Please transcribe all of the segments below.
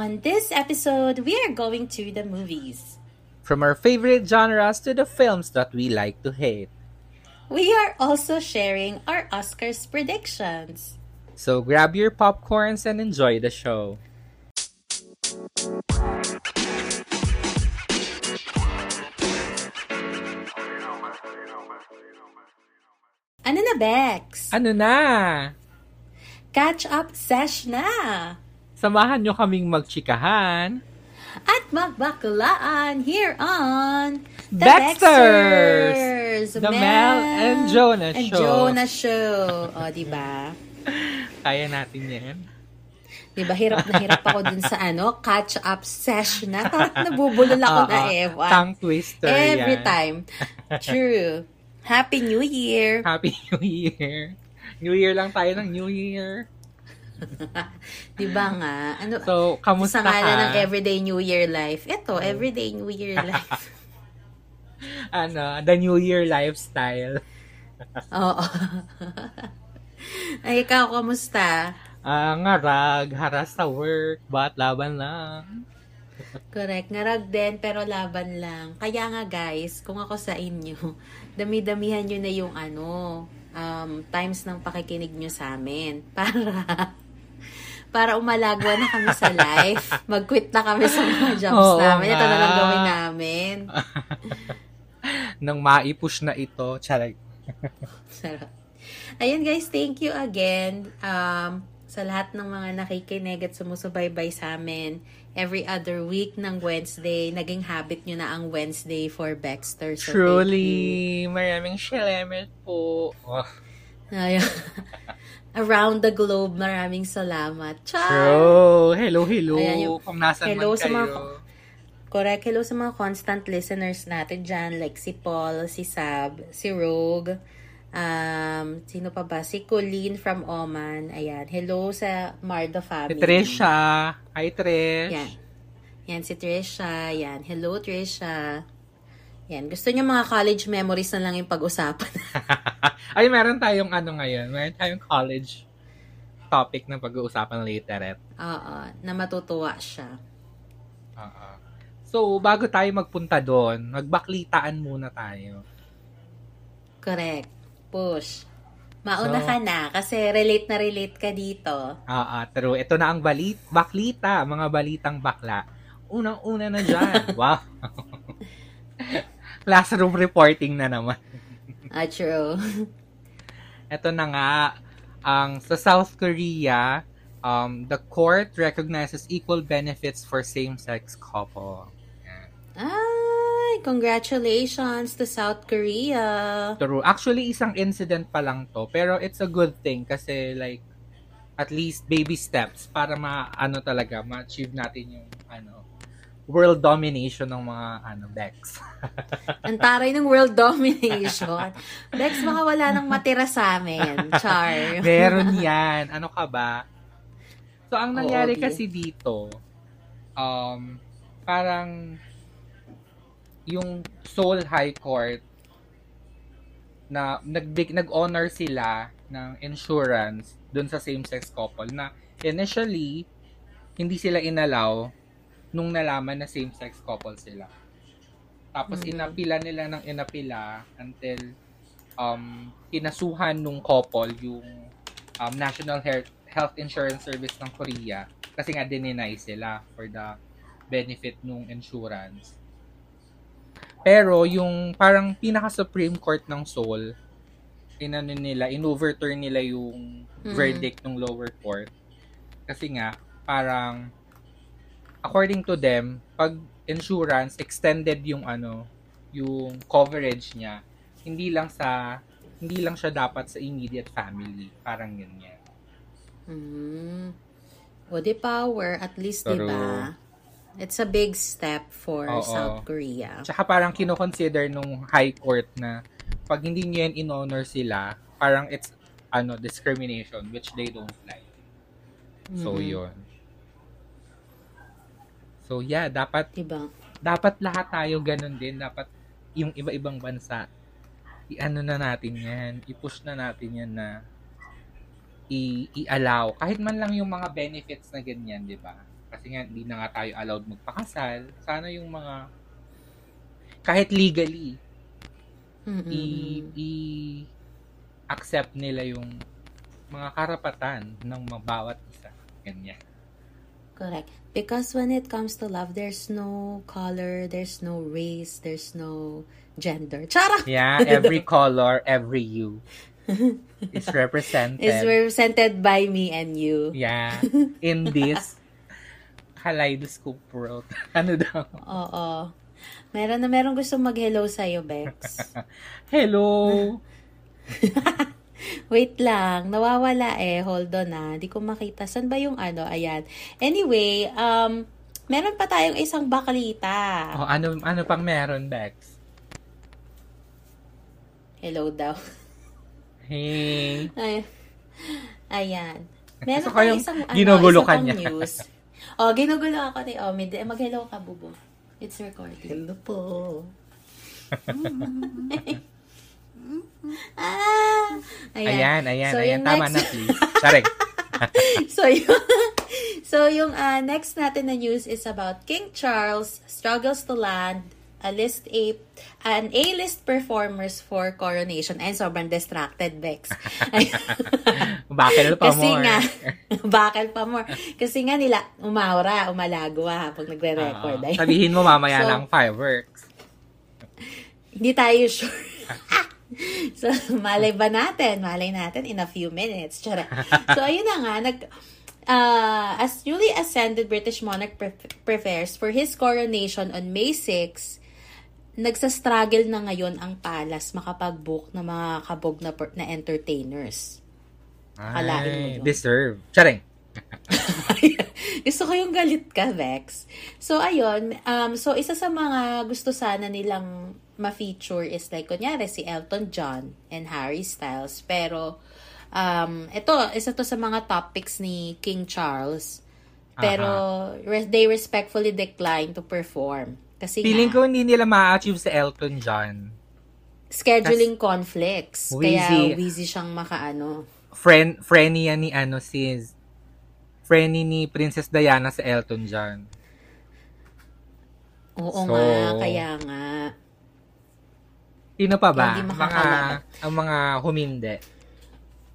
On this episode, we are going to the movies. From our favorite genres to the films that we like to hate. We are also sharing our Oscars predictions. So grab your popcorns and enjoy the show. Ano na, Bex? Ano na? Catch up sesh na! Samahan nyo kaming magchikahan. At magbaklaan here on The Baxters! The Mel and Jonah and Show. Jonah Show. O, di ba? Kaya natin yan. Di ba, hirap na hirap ako dun sa ano, catch up sesh na. Parang nabubulol ako na ewan. Tongue twister Every yan. time. True. Happy New Year! Happy New Year. New Year lang tayo ng New Year. Di ba nga? Ano, So, kamusta sa ka? ng Everyday New Year Life. Ito, Everyday New Year Life. ano, the New Year lifestyle. Oo. Ay, ikaw, kamusta? Ah, ngarag, haras sa work, but laban lang. Correct. Ngarag din, pero laban lang. Kaya nga, guys, kung ako sa inyo, dami-damihan nyo na yung ano, um, times ng pakikinig nyo sa amin. Para, para umalagwa na kami sa life. Mag-quit na kami sa mga jobs Oo namin. Ito na lang gawin namin. Nang maipush na ito, charay. Sarap. Ayun guys, thank you again um, sa lahat ng mga nakikinig at sumusubaybay sa amin. Every other week ng Wednesday, naging habit nyo na ang Wednesday for Baxter. So. Truly, maraming salamat po. Oh, Ayun. Around the globe, maraming salamat. Char! true. Hello, hello. Ayan yung- Kung nasan hello man sa kayo. mga- Correct. Hello sa mga constant listeners natin dyan, like si Paul, si Sab, si Rogue, um, sino pa ba? Si Colleen from Oman. Ayan. Hello sa Marda Si family. Trisha. Hi, Trish. Yan. Yan si Trisha. Yan. Hello, Trisha. Yan. Gusto niyo mga college memories na lang yung pag-usapan. Ay, meron tayong ano ngayon. Meron tayong college topic na pag-uusapan later. eh. Oo. Na matutuwa siya. Oo. So, bago tayo magpunta doon, magbaklitaan muna tayo. Correct. Push. Mauna So- ka na kasi relate na relate ka dito. Oo, true. Ito na ang balit, baklita, mga balitang bakla. Unang-una na dyan. wow. Classroom reporting na naman. Ah, true. Ito na nga, ang sa South Korea, um, the court recognizes equal benefits for same-sex couple. Ay, congratulations to South Korea. True. Actually, isang incident pa lang to. Pero it's a good thing kasi like, at least baby steps para ma, ano talaga, ma-achieve natin yung, ano, world domination ng mga, ano, Bex. Ang taray ng world domination. Bex, baka wala nang matira sa amin. Char. Meron yan. Ano ka ba? So, ang Oo, nangyari di. kasi dito, um, parang, yung Seoul High Court, na nagbig nag-honor sila ng insurance dun sa same-sex couple na initially hindi sila inalaw nung nalaman na same-sex couple sila. Tapos Mhm. inapila nila ng inapila until um kinasuhan nung couple yung um, National Health Health Insurance Service ng Korea kasi nga dininay sila for the benefit nung insurance. Pero yung parang pinaka Supreme Court ng Seoul, inano nila, in-overturn nila yung Mhm. verdict ng lower court. Kasi nga, parang, according to them, pag insurance, extended yung ano, yung coverage niya, hindi lang sa, hindi lang siya dapat sa immediate family. Parang ganyan. Mm. O, di power, at least, di ba? It's a big step for Oo. South Korea. Tsaka parang kinoconsider nung high court na pag hindi yan in-honor sila, parang it's ano discrimination which they don't like. So Mhm. yun. So yeah, dapat Diba? dapat lahat tayo ganun din. Dapat yung iba-ibang bansa i-ano na natin yan, i-push na natin yan na i- i-allow. Kahit man lang yung mga benefits na ganyan, di ba? Kasi nga, hindi na nga tayo allowed magpakasal. Sana yung mga, kahit legally, Mm-mm. i, i- accept nila yung mga karapatan ng bawat isa. Ganyan. Correct. Because when it comes to love, there's no color, there's no race, there's no gender. Chara! Yeah, every color, every you is represented. Is represented by me and you. yeah, in this kaleidoscope world. ano daw? Oo. Meron na meron gusto mag-hello sa'yo, Bex. Hello! Wait lang, nawawala eh. Hold on ah. Di ko makita. San ba yung ano? Ayan. Anyway, um, meron pa tayong isang baklita. Oh, ano ano pang meron, Bex? Hello daw. Hey. Ay, ayan. Meron ko tayong yung isang, ano, ginugulo isa ka pang niya. news. Oh, ginugulo ako ni Omid. Eh, Mag-hello ka, Bubo. It's recording. Hello po. Ah! Ayan, ayan, So, ayan. Tama next- na, please. Sorry. so yung so yung ah, next natin na news is about King Charles struggles to land a list A an A-list performers for coronation and sobrang distracted Bex. Bakit pa Kasi more? nga, bakal pa more. Kasi nga nila, umaura, umalagwa habang nagre-record. Ay, Sabihin mo mamaya So, lang fireworks. Hindi tayo sure. so, malay ba natin? Malay natin in a few minutes. Tsara. So, ayun na nga. Nag, uh, as newly ascended British monarch pre- prepares for his coronation on May 6, nagsa-struggle na ngayon ang palace makapag-book ng mga kabog na, per- na entertainers. Ay, deserve. Charing. gusto ko yung galit ka, Vex. So, ayun. Um, so, isa sa mga gusto sana nilang ma-feature is like, kunyari, si Elton John and Harry Styles. Pero, um, ito, isa to sa mga topics ni King Charles. Pero, re- they respectfully decline to perform. Kasi Feeling nga, ko hindi nila ma-achieve sa Elton John. scheduling conflicts. Wheezy. Kaya, wheezy siyang makaano. Friend, friendly yan ni ano sis. Friendly ni Princess Diana sa Elton John. Oo So, nga, kaya nga. Sino pa ba? Hindi Mga, ang mga huminde.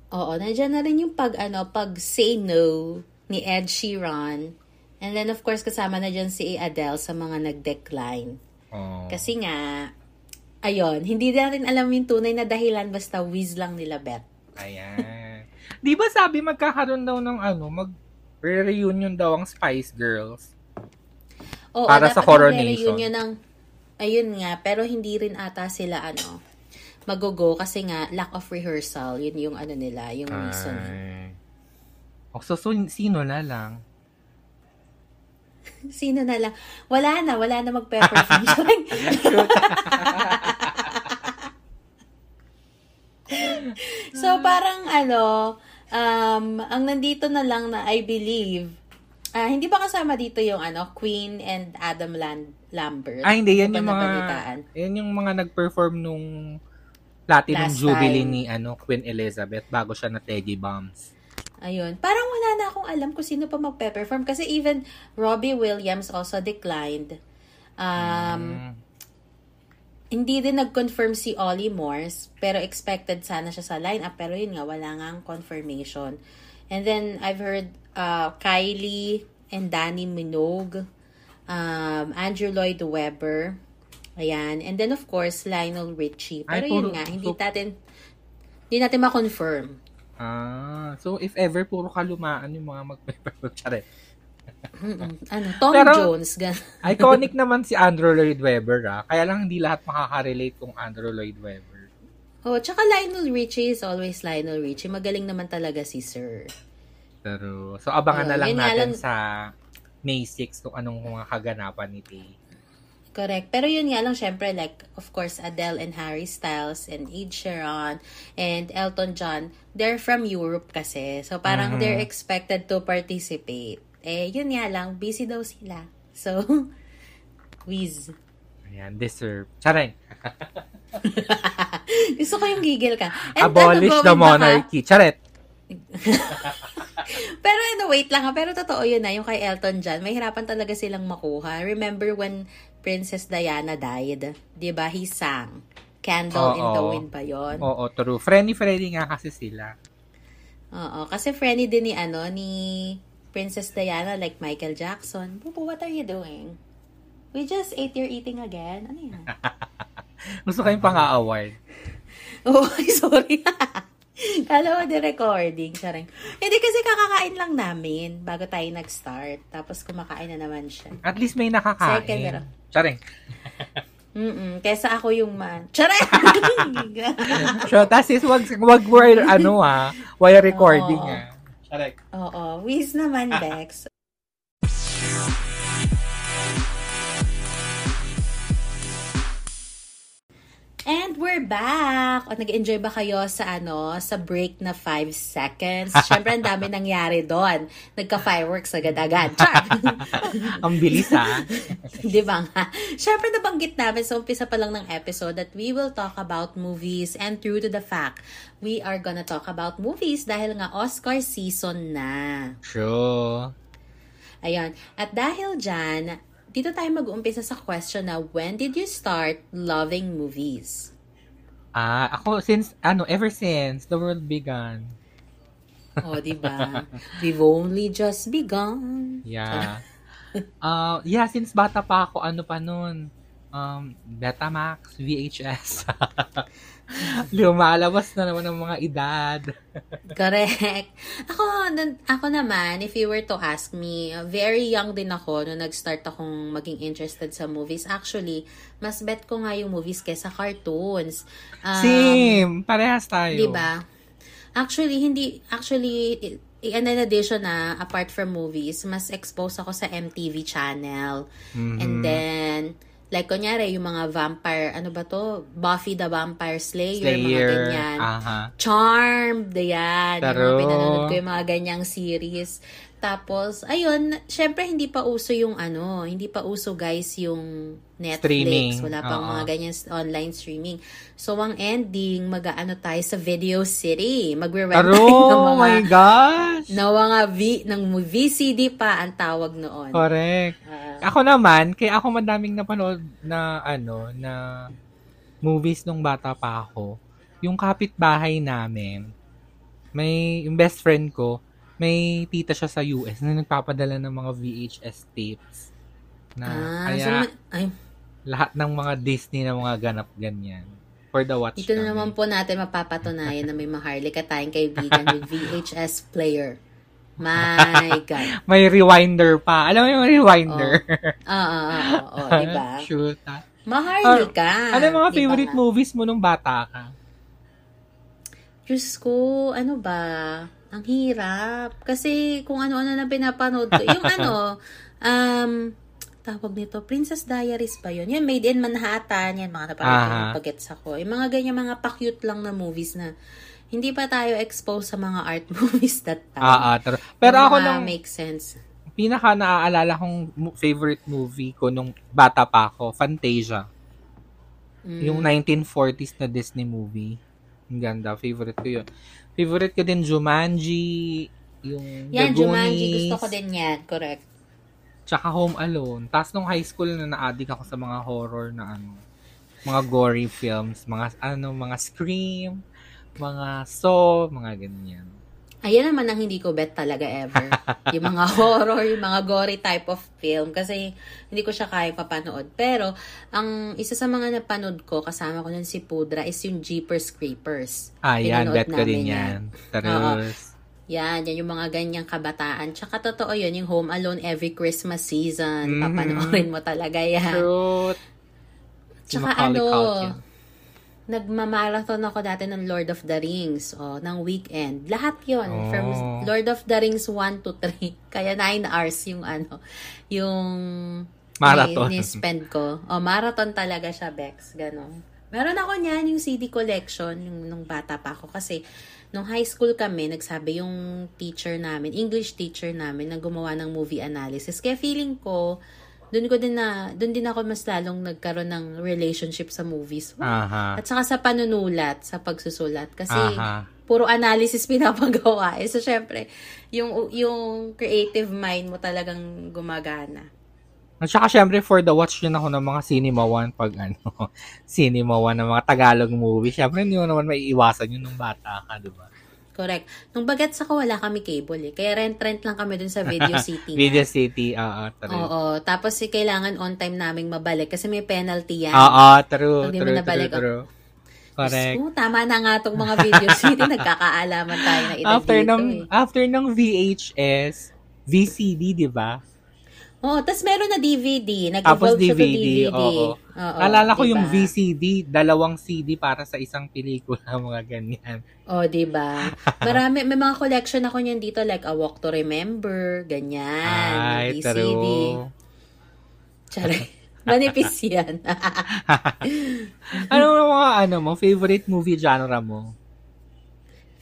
Oo, nandiyan na rin yung pag, ano, pag say no ni Ed Sheeran. And then, of course, kasama na dyan si Adele sa mga nag-decline. Oh. Kasi nga, ayun, hindi natin alam yung tunay na dahilan basta whiz lang nila bet. Ayan. Di ba sabi magkakaroon daw ng ano, mag reunion daw ang Spice Girls? Oo, Para sa coronation. mag-reunion ng, ayun nga, pero hindi rin ata sila, ano, mag-go kasi nga, lack of rehearsal. Yun yung ano nila, yung reason. Ay. O, so, so, sino na lang? Sino na lang? Wala na, wala na mag-perform. so, parang ano, um, ang nandito na lang na I believe, ah, hindi ba kasama dito yung ano, Queen and Adam Land Lambert? Ay, hindi. Yan yung mga, yan yung mga nag-perform nung Platinum Last Jubilee time. ni ano, Queen Elizabeth bago siya na Teggy Bombs. Ayun. Parang wala na akong alam kung sino pa magpe-perform. Kasi even Robbie Williams also declined. Um, Mm. Hindi din nag-confirm si Ollie Morse, pero expected sana siya sa lineup. Pero yun nga, wala nga ang confirmation. And then, I've heard uh, Kylie and Danny Minogue, um, Andrew Lloyd Webber, ayan. And then, of course, Lionel Richie. Pero Ay, yun puro- nga, hindi so- natin, hindi natin ma-confirm. Ah, so if ever puro kalumaan yung mga. Mm-mm. Ano, Tom Pero- Jones, gan. Iconic naman si Andrew Lloyd Webber ah. Kaya lang hindi lahat makaka-relate kung Andrew Lloyd Webber. Oh, tsaka Lionel Richie is always Lionel Richie. Magaling naman talaga si Sir. Pero, so abangan Oh, na lang yun natin lang- sa May 6 kung anong mga kaganapan ni Tay. Correct. Pero yun nga lang, syempre, like, of course, Adele and Harry Styles and Ed Sheeran and Elton John, they're from Europe kasi. So, parang Mhm. they're expected to participate. Eh, yun nga lang, busy daw sila. So, whiz. Ayan, deserve. Charay. Gusto ko yung gigil ka. And Abolish the monarchy. Charet. pero ano, wait lang ha. Pero totoo yun na, yung kay Elton John, may hirapan talaga silang makuha. Remember when Princess Diana died? Di ba He sang. Candle in the Oo. Wind ba yun? Oo, true. Friendly-friendly nga kasi sila. Oo. Kasi friendly din ni, ano, ni Princess Diana, like Michael Jackson. Bubu, what are you doing? We just ate your eating again. Ano yan? Gusto kayong pang-award. Oh, ay, sorry. Kala mo di recording. Charing. Hindi kasi kakakain lang namin bago tayo nag-start. Tapos kumakain na naman siya. At least may Second nakakain. meron. Charing. Mm-mm. Kesa ako yung man. Charing! So, tas is wag, wag word, ano ah, while recording Oo. ah. Charing. Oo. Wiz naman, Bex. And we're back! O, nag-enjoy ba kayo sa ano, sa break na 5 seconds? Siyempre, ang dami nangyari doon. Nagka-fireworks agad-agad. Char! Ang bilis ah. Di ba nga? Siyempre, nabanggit namin sa umpisa pa lang ng episode that we will talk about movies and true to the fact, we are gonna talk about movies dahil nga Oscar season na. True. Ayun. At dahil dyan, dito tayo mag-umpisa sa question na when did you start loving movies? Ah, ako since, ano, ever since the world began. O, di ba? We've only just begun. Yeah. Uh, yeah, since bata pa ako, ano pa nun, um, Betamax, VHS. Lumalabas na naman ang mga edad. Correct. Ako, nun- ako naman, if you were to ask me, very young din ako nung nag-start akong maging interested sa movies. Actually, mas bet ko nga yung movies kesa cartoons. Um, Same! Parehas tayo. Di ba? Actually, hindi, actually, i- in addition na, apart from movies, mas exposed ako sa MTV channel. Mhm. And then, like, kunyari, yung mga vampire, ano ba to? Buffy the Vampire Slayer, mga Slayer. ganyan. Aha. Charmed, yan. Yung mga pinanonood ko yung mga ganyang series. Tapos, ayun, syempre hindi pa uso yung ano, hindi pa uso guys yung Netflix. Streaming, Wala pang oo. mga ganyan online streaming. So, ang ending, mag-ano tayo sa Video City. Magre-rent tayo ng Oh mga, my gosh! ng mga v, ng VCD pa ang tawag noon. Correct. Ah, Ako naman, kaya ako madaming napanood na ano, na movies nung bata pa ako. Yung kapitbahay namin, may, yung best friend ko, may tita siya sa US na nagpapadala ng mga VHS tapes. Na, ah, kaya so, ay, lahat ng mga Disney na mga ganap ganyan. For the watch Ito namin. naman po natin mapapatunayan na may maharlika tayong kaibigan with VHS player. My God. May rewinder pa. Alam mo yung rewinder? Oo, oo, oo, diba? Shoot. ah. Maharlika. Ano yung mga Diba favorite nga? movies mo nung bata ka? Diyos ko, ano ba? Ang hirap. Kasi kung ano-ano na pinapanood ko. Yung ano, um, tawag nito, Princess Diaries pa yun. Yan, Made in Manhattan. Yan, mga Aha. yung pagets ako. Yung mga ganyan, mga pa-cute lang na movies na hindi pa tayo exposed sa mga art movies that time. Ah, ah, taro. Pero Yung ako nung make sense. pinaka naaalala kong favorite movie ko nung bata pa ako, Fantasia. Mm. Yung 1940s na Disney movie. Ang ganda. Favorite ko yun. Favorite ko din Jumanji, yung Yan, The Jumanji. Goonies, Gusto ko din yan. Correct. Tsaka Home Alone. Tapos nung high school na na-addict ako sa mga horror na ano, mga gory films, mga ano, mga Scream, mga Saw, mga ganyan. Ayan naman ang hindi ko bet talaga ever. yung mga horror, yung mga gory type of film. Kasi hindi ko siya kaya papanood. Pero, ang isa sa mga napanood ko, kasama ko nun si Pudra, is yung Jeepers Creepers. Ah, yan. Bet ko din yan. yan. Tapos, Yan, yan yung mga ganyang kabataan. Tsaka totoo yun, yung Home Alone every Christmas season. Mhm. Papanoorin mo talaga yan. truth. Tsaka Macaulay ano, Culkin. nagmamarathon ako dati ng Lord of the Rings, o, ng weekend. Lahat yon Oh. From Lord of the Rings 1 to 3. Kaya 9 hours yung ano, yung Marathon. ni, spend ko. O, marathon talaga siya, Bex. Ganon. Meron ako niyan, yung CD collection, yung nung bata pa ako. Kasi, nung high school kami, nagsabi yung teacher namin, English teacher namin, na gumawa ng movie analysis. Kaya feeling ko, doon ko din na, doon din ako mas lalong nagkaroon ng relationship sa movies. Aha. At saka sa panunulat, sa pagsusulat. Kasi, Aha. puro analysis pinapagawa. Eh. So, syempre, yung, yung creative mind mo talagang gumagana. At saka syempre for the watch yun ako ng mga Cinema One pag ano, Cinema One ng mga Tagalog movie. Syempre hindi mo naman maiiwasan yun nung bata ka, di ba? Correct. Nung bagets ako, wala kami cable eh. Kaya rent-rent lang kami dun sa Video City. na. Video City, oo, true. Oo. Tapos si kailangan on time naming mabalik kasi may penalty yan. Oo, true, Pag di mo true, nabalik, true, true. Correct. Oo, tama na nga tong mga Video City. Nagkakaalaman tayo na edad After dito ng eh. after ng VHS, VCD, di ba? Oo, tapos meron na DVD. Tapos Nag-evolve siya to DVD, DVD. oo. Oo, Alala ko yung diba? VCD, dalawang CD para sa isang pelikula, mga ganyan. Oh, 'di ba? Marami may mga collection ako niyan dito like A Walk to Remember, ganyan, Ay, VCD. Charay. Manipis yan. ano mga ano mo, favorite movie genre mo?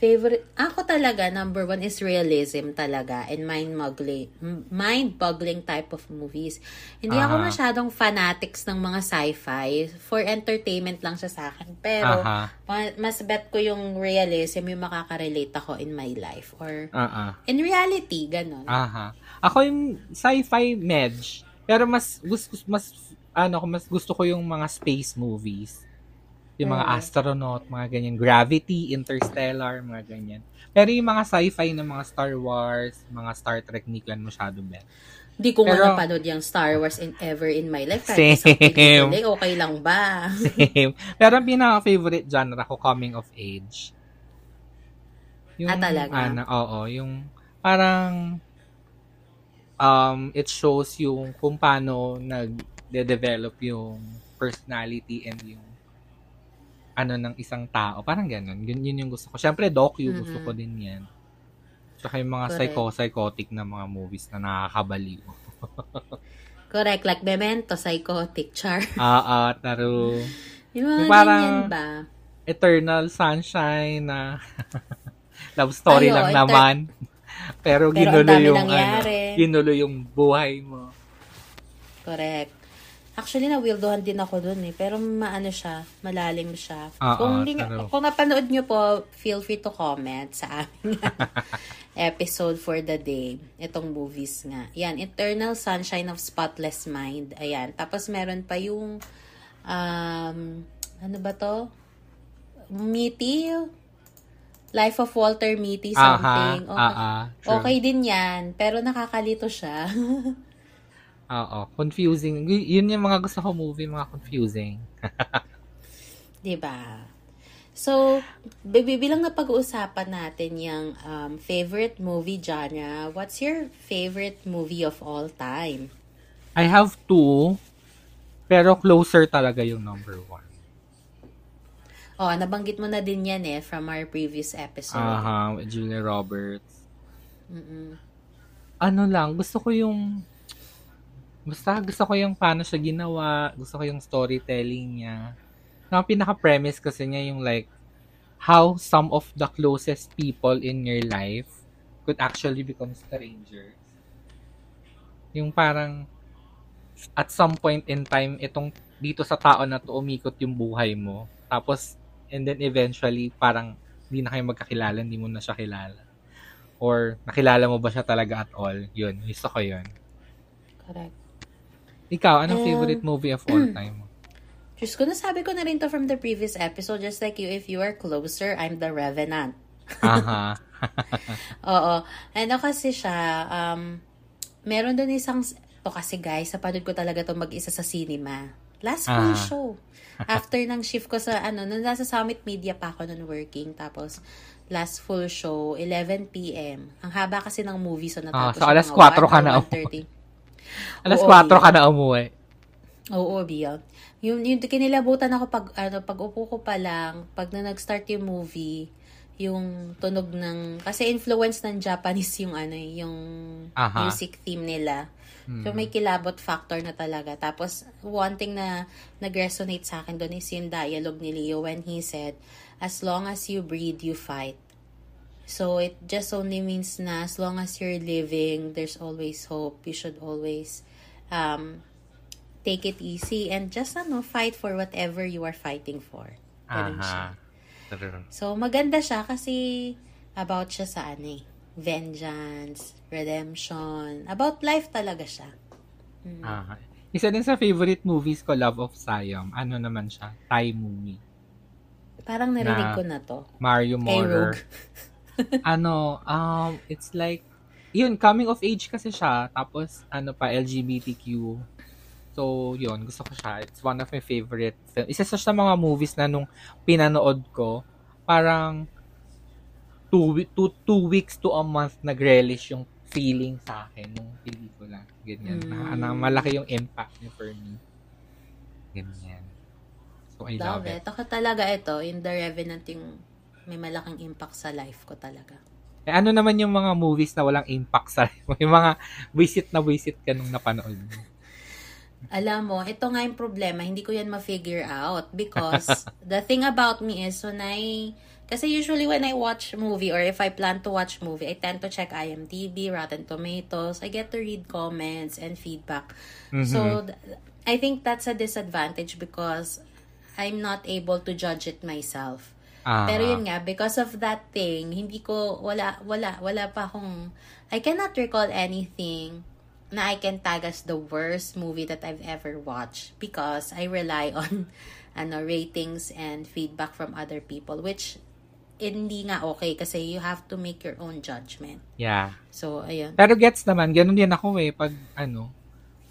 Favorite, ako talaga, number one is realism talaga and mind-boggling, mind-boggling type of movies. Hindi ako Aha. masyadong fanatics ng mga sci-fi. For entertainment lang siya sa akin. Pero, ma- mas bet ko yung realism yung makaka-relate ako in my life. Or, Ah, ah. in reality, ganon. Aha. Ako yung sci-fi medj, pero mas gusto mas ano mas gusto ko yung mga space movies. Yung mga Mm. astronaut, mga ganyan, Gravity, Interstellar, mga ganyan. Pero yung mga sci-fi na mga Star Wars, mga Star Trek, hindi ko yan masyado bet. Hindi ko Pero- nga napanood yung Star Wars in ever in my life. Same. Kahit isang pelikula, eh, okay lang ba? Same. Pero ang pinaka-favorite genre ko, coming of age. Yung, Ah, talaga? Ano, oo, yung parang um, it shows yung kung paano nag-develop yung personality and yung ano ng isang tao. Parang ganun. Yun, yun yung gusto ko. Siyempre, docu, gusto Mhm. ko din yan. Tsaka yung mga Correct. psycho-psychotic na mga movies na nakakabaliw. Correct. Like Memento, Psychotic, Char. Ah, ah, taro. Yung mga Yung parang- ba? Eternal Sunshine na love story Ay, oo, lang enter- naman. Pero, Pero ginulo yung nangyari. ano, ginulo yung buhay mo. Correct. Actually, nawildohan din ako dun eh. Pero maano siya, malalim siya. Oo, kung, di, true. kung napanood nyo po, feel free to comment sa aming episode for the day. Itong movies nga. Yan, Eternal Sunshine of Spotless Mind. Ayan. Tapos meron pa yung, um, ano ba to? Mitty? Life of Walter Mitty, something. Aha, okay. ah, true. okay din yan, pero nakakalito siya. Oo, confusing. Y- yun yung mga gusto ko movie, mga confusing. 'Di ba? So, baby, bilang na pag-uusapan natin yung um, favorite movie genre, what's your favorite movie of all time? I have two, pero closer talaga yung number one. Oh, nabanggit mo na din yan eh from our previous episode. Aha, with Julia Roberts. Mm-mm. Ano lang, gusto ko yung basta gusto ko yung paano siya ginawa, gusto ko yung storytelling niya. Ang pinaka-premise kasi niya yung like how some of the closest people in your life could actually become strangers. Yung parang at some point in time itong dito sa tao na to umikot yung buhay mo. Tapos and then eventually parang hindi na kayo magkakilala, hindi mo na siya kilala. Or nakilala mo ba siya talaga at all? Yun, gusto ko yun. Correct. Ikaw, anong Um, favorite movie of all time? Diyos ko, nasabi ko na rin to from the previous episode, just like you, if you are closer, I'm the Revenant. Aha. Oo. Ano kasi siya, um, meron doon isang, to kasi guys, napanood ko talaga to mag-isa sa cinema. Last full Ah. show. After ng shift ko sa, ano, nung nasa Summit Media pa ako nun working, tapos last full show, 11 p.m. Ang haba kasi ng movie, so Ah, natapos so siya alas mga 4 ka 1 na or 1:30. Alas Oo, 4 ka na umuwi. Oo, Bia. Yung, yung kinilabutan ako pag, ano, pag upo ko pa lang, pag na nag-start yung movie, yung tunog ng, kasi influence ng Japanese yung ano eh, yung Aha. music theme nila. Hmm. So may kilabot factor na talaga. Tapos one thing na nag-resonate sa akin doon is yung dialogue ni Leo when he said, as long as you breathe, you fight. So it just only means na as long as you're living, there's always hope. You should always um, take it easy and just ano, fight for whatever you are fighting for. Ganun siya. Aha. True. So, maganda siya kasi about siya sa ano eh, vengeance, redemption, about life talaga siya. Mm. Aha. Isa din sa favorite movies ko, Love of Siam. Ano naman siya? Thai movie. Parang narinig Na- ko na to. Mario Morer. Ano, um, it's like, yun, coming of age kasi siya. Tapos, ano pa, LGBTQ. So, yun, gusto ko siya. It's one of my favorite film. Isa sa mga movies na nung pinanood ko, parang two, two, two weeks to a month nag-relish yung feeling sa akin nung pelikula. Ganyan. Na, Mm. na malaki yung impact niya for me. Ganyan. So, I love, Love it. it. Ako talaga ito, in The Revenant yung may malaking impact sa life ko talaga. Eh, ano naman yung mga movies na walang impact sa Yung mga visit na visit ka nung napanood mo. Alam mo, ito nga yung problema, hindi ko yan ma-figure out because the thing about me is when I, kasi usually when I watch movie or if I plan to watch movie, I tend to check IMDb, Rotten Tomatoes, I get to read comments and feedback. Mhm. So, I think that's a disadvantage because I'm not able to judge it myself. Ah, Pero yun nga, because of that thing, hindi ko, wala, wala, wala pa akong, I cannot recall anything na I can tag as the worst movie that I've ever watched because I rely on ano ratings and feedback from other people which hindi nga okay kasi you have to make your own judgment. Yeah. So, ayun. Pero gets naman, ganun din ako eh. Pag ano,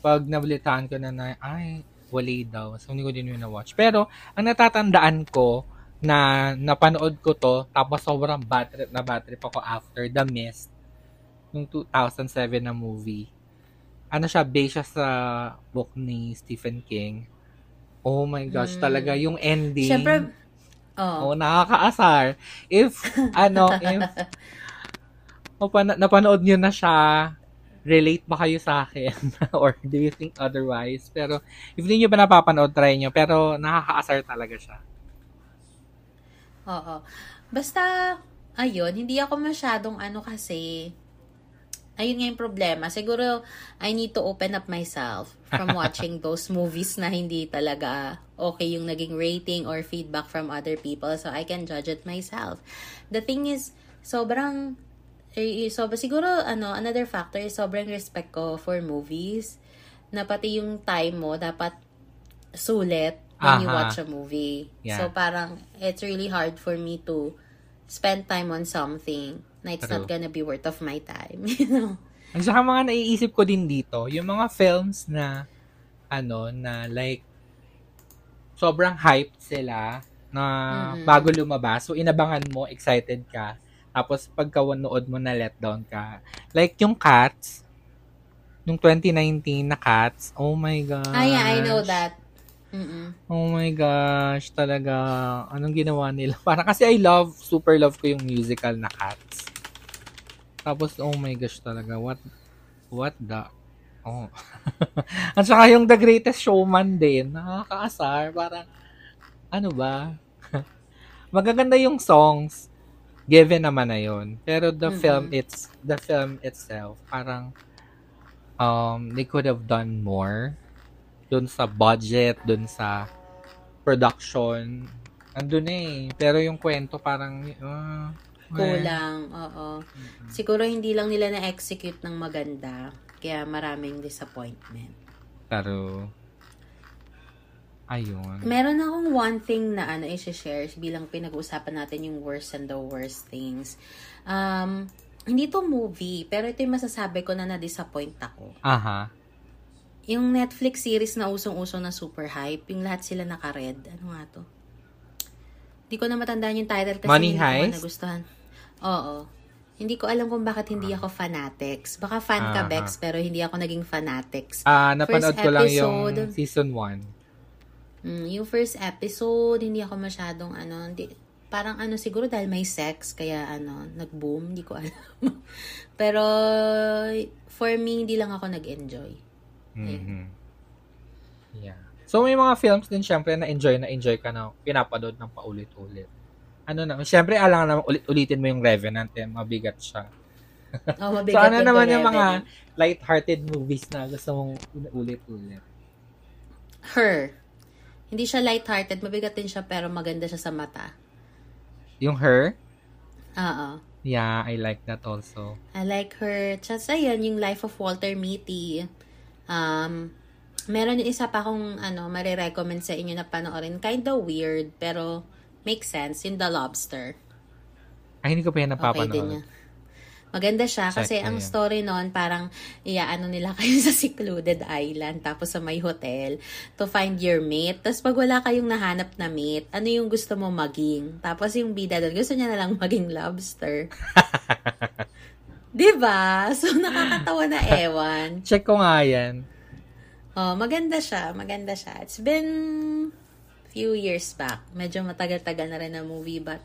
pag nabalitaan ko na na, ay, wali daw. So, hindi ko din yun na-watch. Pero, ang natatandaan ko, na napanood ko to, tapos sobrang bad trip na bad trip ako after The Mist, yung 2007 na movie. Ano siya, based siya sa book ni Stephen King. Oh my gosh, Mm. talaga yung ending. Siyempre, oh, Oh, nakakaasar. If, ano, if, o pan- napanood nyo na siya, relate ba kayo sa akin? Or do you think otherwise? Pero, if hindi nyo pa napapanood, try nyo. Pero, nakakaasar talaga siya. Oo. Basta, ayun, hindi ako masyadong ano kasi, ayun nga yung problema. Siguro, I need to open up myself from watching those movies na hindi talaga okay yung naging rating or feedback from other people so I can judge it myself. The thing is, sobrang, eh, so, siguro, ano, another factor is sobrang respect ko for movies na pati yung time mo dapat sulit when you Aha. watch a movie. Yeah. So parang it's really hard for me to spend time on something na it's not True. gonna be worth of my time. You know? Ang saka mga naiisip ko din dito, yung mga films na, ano, na like, sobrang hyped sila na Mhm. bago lumabas. So, inabangan mo, excited ka. Tapos, pagka nood mo na letdown ka. Like, yung Cats, yung 2019 na Cats, oh my gosh. ah, yeah, I know that. Mm-mm. Oh my gosh, talaga. Anong ginawa nila? Parang kasi I love, super love ko yung musical na Cats. Tapos, oh my gosh talaga. What, what the, oh. At saka yung The Greatest Showman din. Nakakaasar. Parang, ano ba? Magaganda yung songs. Given naman na yun. Pero the Mhm. film, it's, the film itself, parang, um, they could have done more dun sa budget, dun sa production. Andun eh. Pero yung kwento parang, eh. Kulang, oo. Siguro hindi lang nila na-execute ng maganda. Kaya maraming disappointment. Pero, ayun. Meron akong one thing na ano i-share bilang pinag-uusapan natin yung worst and the worst things. Um, hindi to movie, pero ito yung masasabi ko na na-disappoint ako. Aha. Yung Netflix series na usong-uso na super hype, yung lahat sila naka-red. Ano nga to? Hindi ko na matandaan yung title kasi Money hindi ko Heist? nga nagustuhan. Oo. Hindi ko alam kung bakit hindi ako fanatics. Baka fan ka, Aha. Bex, pero hindi ako naging fanatics. Ah, napanood First ko lang yung episode. season 1. Mm, yung first episode, hindi ako masyadong ano, hindi, parang ano siguro dahil may sex, kaya ano, nag-boom, hindi ko alam. Pero, for me, hindi lang ako nag-enjoy. Mhm. Yeah. So, may mga films din syempre na enjoy na enjoy ka na pinapanood ng paulit-ulit. Ano na, syempre alang naman ulit-ulitin mo yung Revenant eh, mabigat siya. Oh, mabigat So, ano yung naman yung mga light-hearted movies na gusto mong ulit-ulit? Her. Hindi siya light-hearted, mabigat din siya pero maganda siya sa mata. Yung her? Oo. Yeah, I like that also. I like her. Just ayun, yung Life of Walter Mitty. Um, meron yung isa pa akong ano, marirecommend sa inyo na panoorin. Kinda weird, pero makes sense. Yung The Lobster. Ay, hindi ko pa yan Okay din napapanood. niya. Maganda siya kasi Check ang yan. story noon parang iaano nila kayo sa secluded island tapos sa may hotel to find your mate. Tapos pag wala kayong nahanap na mate, ano yung gusto mo maging? Tapos yung bida doon, gusto niya na lang maging lobster. 'Di ba? So nakakatawa na ewan. Check ko nga yan. Oh, maganda siya, maganda siya. It's been few years back. Medyo matagal-tagal na rin na movie but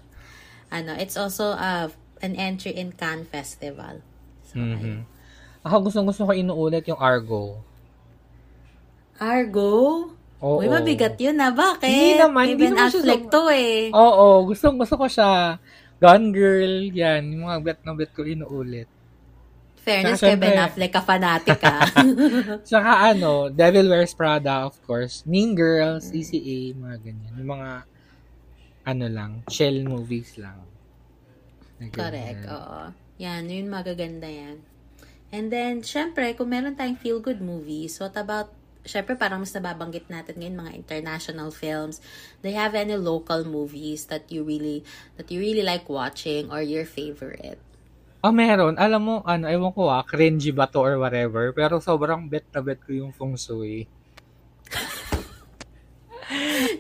ano, it's also uh, an entry in Cannes Festival. So, ayun. Mhm. Ako gustong gusto ko inuulit yung Argo. Argo? Oo. Uy, mabigat yun na. Bakit? Hindi naman, Kay hindi siya Affleck so- to eh. Oo, gustong gusto ko siya. Gone Girl, yan. Yung mga bet na bet ko inuulit. Fairness Tsaka kay Ben Affleck, ka-fanatic ka. Tsaka ano, Devil Wears Prada, of course. Mean Girls, Mm. ECA, mga ganyan. Yung mga, ano lang, chill movies lang. Correct, oo. Yan, yun magaganda yan. And then, syempre, kung meron tayong feel-good movies, what about, syempre parang mas nababanggit natin ngayon mga international films. Do you have any local movies that you really, that you really like watching or your favorite? Oh, meron. Alam mo, ano, ewan ko ah, cringy ba to or whatever. Pero sobrang bet na bet ko yung feng shui.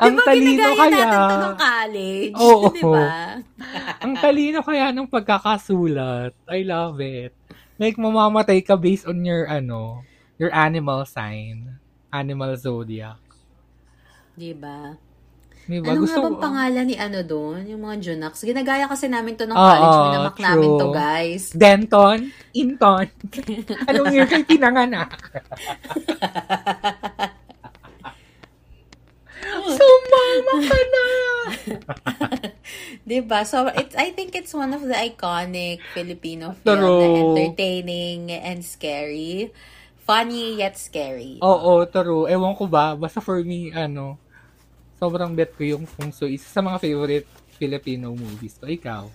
Ang diba talino kaya. natin to college? Oo. Di ba? Ang talino kaya ng pagkakasulat. I love it. Like, mamamatay ka based on your, ano, your animal sign. Animal zodiac. Di ba? Diba? Ano Gusto nga bang ko- pangalan ni ano doon? Yung mga Junaks. Ginagaya kasi namin to ng Oo, college. Minamak namin to, true. guys. Denton? Inton? Anong year kayo pinanganak? Sumama ka na! Diba? So, it's, I think it's one of the iconic Filipino film True. na entertaining and scary. Funny yet scary. Oo, true. Ewan ko ba, basta for me, ano, sobrang bet ko yung Feng Shui. Isa sa mga favorite Filipino movies. So, ikaw?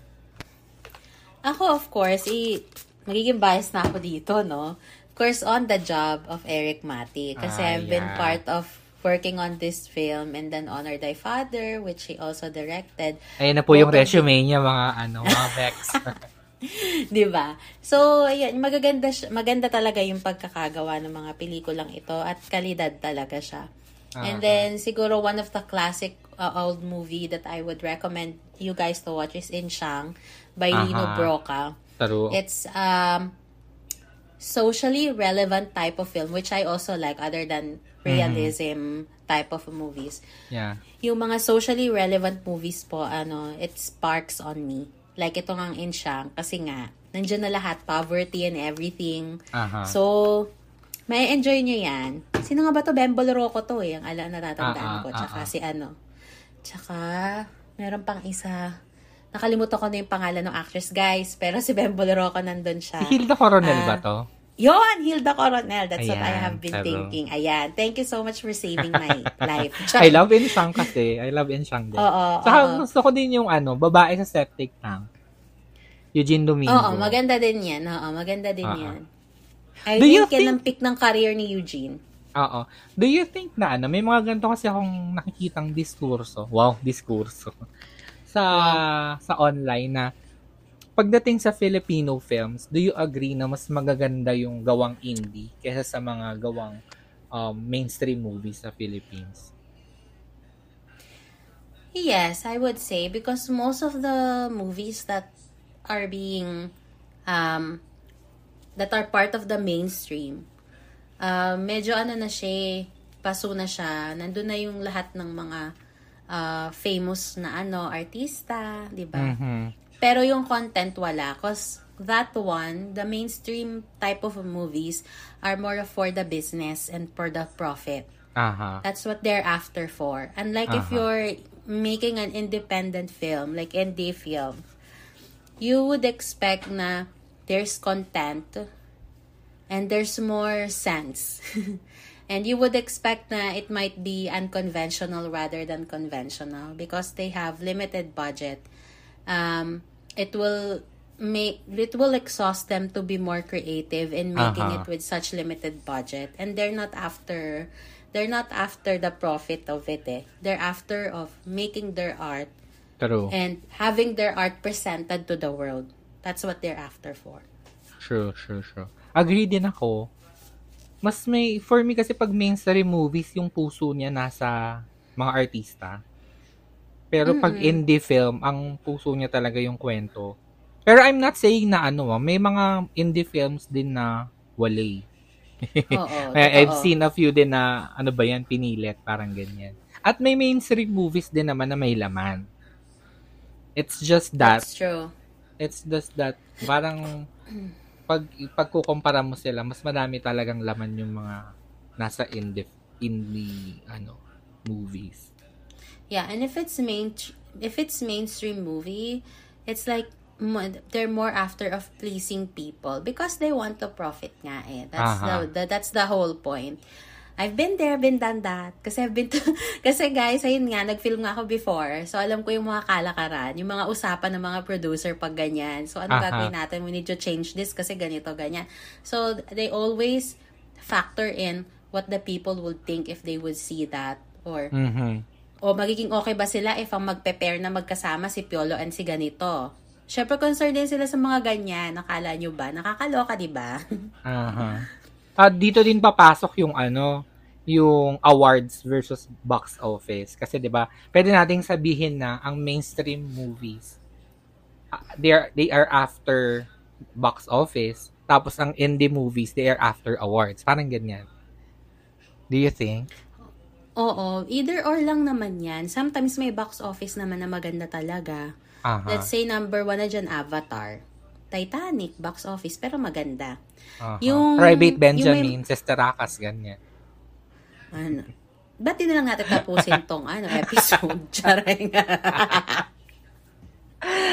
Ako, of course, i magiging bias na ako dito, no? Of course, on the job of Eric Mati. Kasi Ah, I've been part of working on this film and then Honor Thy Father, which he also directed. Ayan na po yung resume niya, mga, ano, mga Vex. 'Di ba? So, ayan, magaganda siya- maganda talaga yung pagkakagawa ng mga pelikulang ito at kalidad talaga siya. And Ah. then siguro one of the classic uh, old movie that I would recommend you guys to watch is In Shang by Lino Aha. Broca. True. It's um socially relevant type of film which I also like other than realism type of movies. yeah. Yung mga socially relevant movies po, ano, it sparks on me. Like ito ang In Shang, kasi nga, nandiyan na lahat, poverty and everything. Aha. So, may enjoy nyo yan. Sino nga ba to? Bembol Rocco to eh, ang ala natatandaan Ah, ah, ko. Tsaka ah, ah. si ano. Tsaka, meron pang isa. Nakalimutan ko na yung pangalan ng actress, guys. Pero si Bembol Rocco nandun siya. Si Hilda Coronel Ah. ba to? Yon, Hilda Coronel. That's what I Ayan, have been taro. thinking. Ayan. Thank you so much for saving my life. I love Enshang kasi. I love Enshang din. Oo, Saka oo. gusto ko din yung ano, babae sa septic tank. Eugene Domingo. Oo, maganda din yan. Oo, maganda din Ah, yan. I Do you think pick ng career ni Eugene. Oo. Do you think na ano, may mga ganito kasi akong nakikitang diskurso. Wow, diskurso. Sa sa online na pagdating sa Filipino films, do you agree na mas magaganda yung gawang indie kaysa sa mga gawang um, mainstream movies sa Philippines? Yes, I would say because most of the movies that are being um that are part of the mainstream uh, medyo ano na siya, eh, paso na siya. Nandun na yung lahat ng mga uh, famous na ano artista, 'di ba? Mhm. Pero yung content wala. Cause that one, the mainstream type of movies are more for the business and for the profit. Aha. That's what they're after for. Unlike if Aha. you're making an independent film, like indie film, you would expect na there's content and there's more sense. And you would expect na it might be unconventional rather than conventional because they have limited budget. Um, it will make it will exhaust them to be more creative in making Aha. it with such limited budget and they're not after they're not after the profit of it eh. they're after of making their art True. and having their art presented to the world that's what they're after for True, true, true. Agree din ako. Mas may, for me kasi pag mainstream movies, yung puso niya nasa mga artista. Pero pag indie film, ang puso niya talaga yung kwento. Pero I'm not saying na ano, ah, may mga indie films din na wale. Oo, Eh, I've totoo. seen a few din na, ano ba yan, pinilit, parang ganyan. At may mainstream movies din naman na may laman. It's just that, that's true it's just that, parang, pag pagkukumpara mo sila, mas madami talagang laman yung mga nasa indie, indie, ano, movies. Yeah, and if it's main if it's mainstream movie, it's like they're more after of pleasing people because they want to profit nga eh. That's Aha. the, the that's the whole point. I've been there, been done that. Kasi I've been to, kasi guys, ayun nga, nag-film nga ako before. So, alam ko yung mga kalakaran, yung mga usapan ng mga producer pag ganyan. So, ano Aha. gagawin natin? We need to change this kasi ganito, ganyan. So, they always factor in what the people would think if they would see that. Or, Mhm. o magiging okay ba sila if ang magpe-pair na magkasama si Piolo and si ganito? Syempre, concerned din sila sa mga ganyan. Nakala nyo ba? Nakakaloka, di ba? Aha. At dito din papasok yung ano, yung awards versus box office. Kasi 'di ba, pwede nating sabihin na ang mainstream movies ah, they are they are after box office, tapos ang indie movies they are after awards. Parang ganyan. Do you think? Oo, either or lang naman yan. Sometimes may box office naman na maganda talaga. Aha. Let's say number one na dyan, Avatar. Titanic, box office, pero maganda. aha. yung- Private yung Benjamin, Sister Akas, ganyan. Ano? Ba't na lang natin tapusin tong ano, episode? Charing.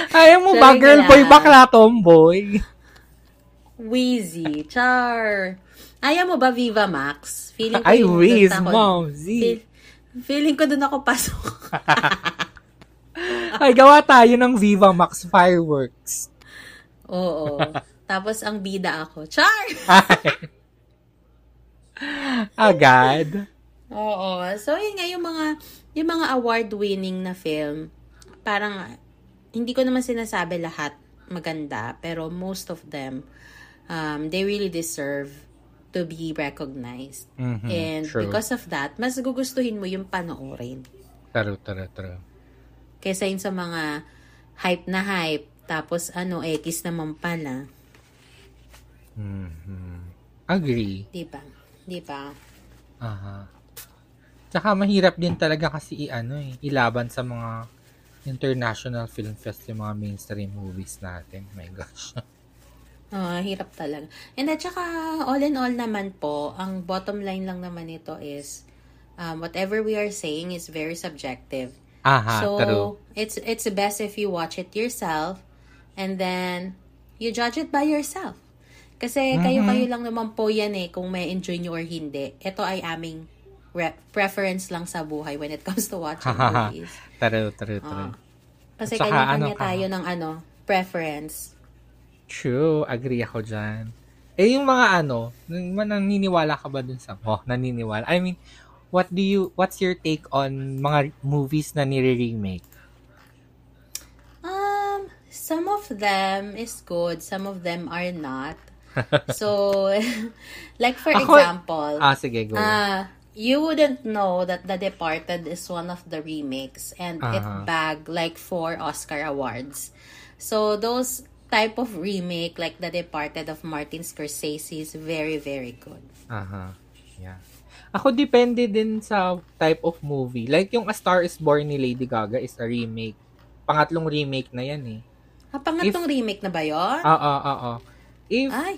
Ayaw mo Sorry ba, girl na. boy, bakla tomboy? Wheezy. Char. Ayaw mo ba Viva Max? Feeling ko Ay, ako- mom, Z. Feel- feeling ko doon ako pasok. Ay, gawa tayo ng Viva Max fireworks. Oo. Tapos ang bida ako. Char! Agad. Oo. So, yun nga, yung mga, yung mga award-winning na film, parang, hindi ko naman sinasabi lahat maganda, pero most of them, um, they really deserve to be recognized. Mhm, And true. because of that, mas gugustuhin mo yung panoorin. True, true, true. Kaysa yun sa mga hype na hype, tapos ano, X naman pala. Mhm. Agree. Di ba? Di ba? Aha. Tsaka mahirap din talaga kasi i-ano eh, ilaban sa mga international film fest yung mga mainstream movies natin. My gosh. Ah, hirap talaga. And at saka, all in all naman po, ang bottom line lang naman ito is, um, whatever we are saying is very subjective. Aha, so, true. it's it's best if you watch it yourself, and then, you judge it by yourself. Kasi kayo-kayo lang naman po yan eh, kung may enjoy nyo or hindi. Ito ay aming re- preference lang sa buhay when it comes to watching movies. True, true, true. Ah. Kasi saka kanya-kanya ano tayo ng ano, preference. True, agree ako dyan. Eh, yung mga ano, nan- naniniwala ka ba dun sa, oh, naniniwala. I mean, what do you, what's your take on mga movies na nire-remake? Um, some of them is good, some of them are not. so, like for Ako- example, Ah, sige, go. uh, you wouldn't know that The Departed is one of the remakes and it Uh-huh. bagged like four Oscar awards. So those type of remake like The Departed of Martin Scorsese is very very good. Aha. Yeah. Ako depende din sa type of movie. Like yung A Star is Born ni Lady Gaga is a remake. Pangatlong remake na yan eh. Ah, pangatlong remake na ba yun? Oo, oo. If Ay,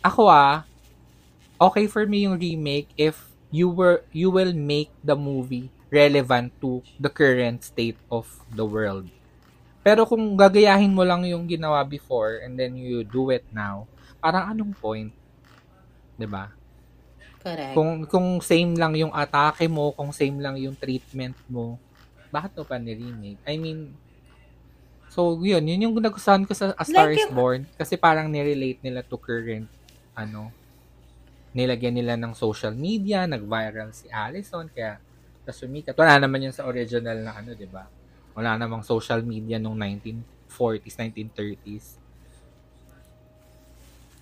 ako ah, okay for me yung remake if you were you will make the movie relevant to the current state of the world. Pero kung gagayahin mo lang yung ginawa before and then you do it now, parang anong point? 'Di ba? Correct. Kung kung same lang yung atake mo, kung same lang yung treatment mo, bakit mo pa ni-remake? I mean, so yun, yun yung nagustuhan ko sa A Star Like is Born kasi parang nirelate nila to current, ano, nilagyan nila ng social media, nag-viral si Allison, kaya tas sumikat. Wala naman yun sa original na ano, di ba? Wala namang social media nung 1940s, 1930s.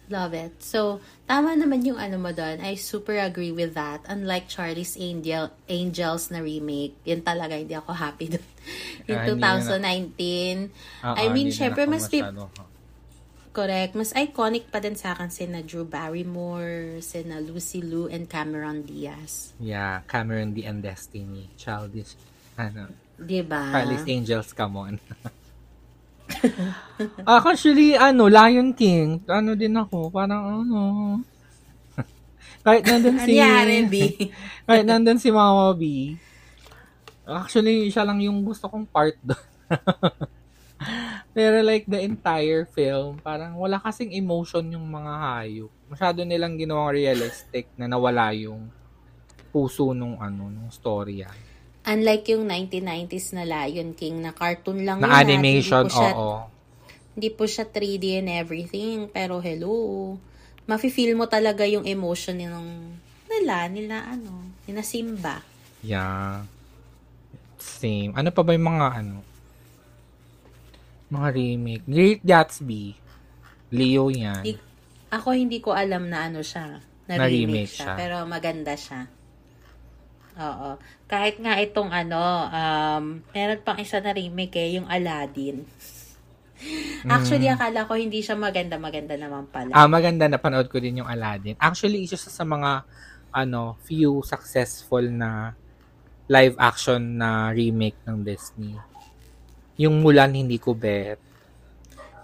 Love it. So, tama naman yung ano mo doon. I super agree with that. Unlike Charlie's Angel, Angels na remake, yun talaga, hindi ako happy doon. In Ah, hindi na- 2019, Ah, I ah, mean, syempre, mas masyado, ha. Correct, mas iconic pa din sa akin sina Drew Barrymore, sina Lucy Liu, and Cameron Diaz. Yeah, Cameron D and Destiny. Childish. Ano, Diba? Charlie's Angels, come on. ah, actually, ano, Lion King. Ano din ako, parang ano. kahit nandun si... yan, B? kahit nandun si Mama B. Actually, siya lang yung gusto kong part doon. Pero like the entire film, parang wala kasing emotion yung mga hayop. Masyado nilang ginawang realistic na nawala yung puso nung ano, nung storya. Unlike yung 1990s na Lion King na cartoon lang Na yun, ah. animation, hindi siya, oo. Hindi po siya 3D and everything. Pero hello, mafe-feel mo talaga yung emotion ng nila, nila ano, nila Simba. Yeah. Same. Ano pa ba yung mga ano? Mga remake. Great Gatsby. Leo yan. Di- Ako hindi ko alam na ano siya, na, Na-remake remake siya, siya. pero maganda siya. Oo. Kahit nga itong ano, um, meron pang isa na remake eh, yung Aladdin. Actually, akala ko hindi siya maganda, maganda naman pala. Ah, maganda. Napanood ko din yung Aladdin. Actually, isa sa mga ano, few successful na live action na remake ng Disney. Yung Mulan, hindi ko bet.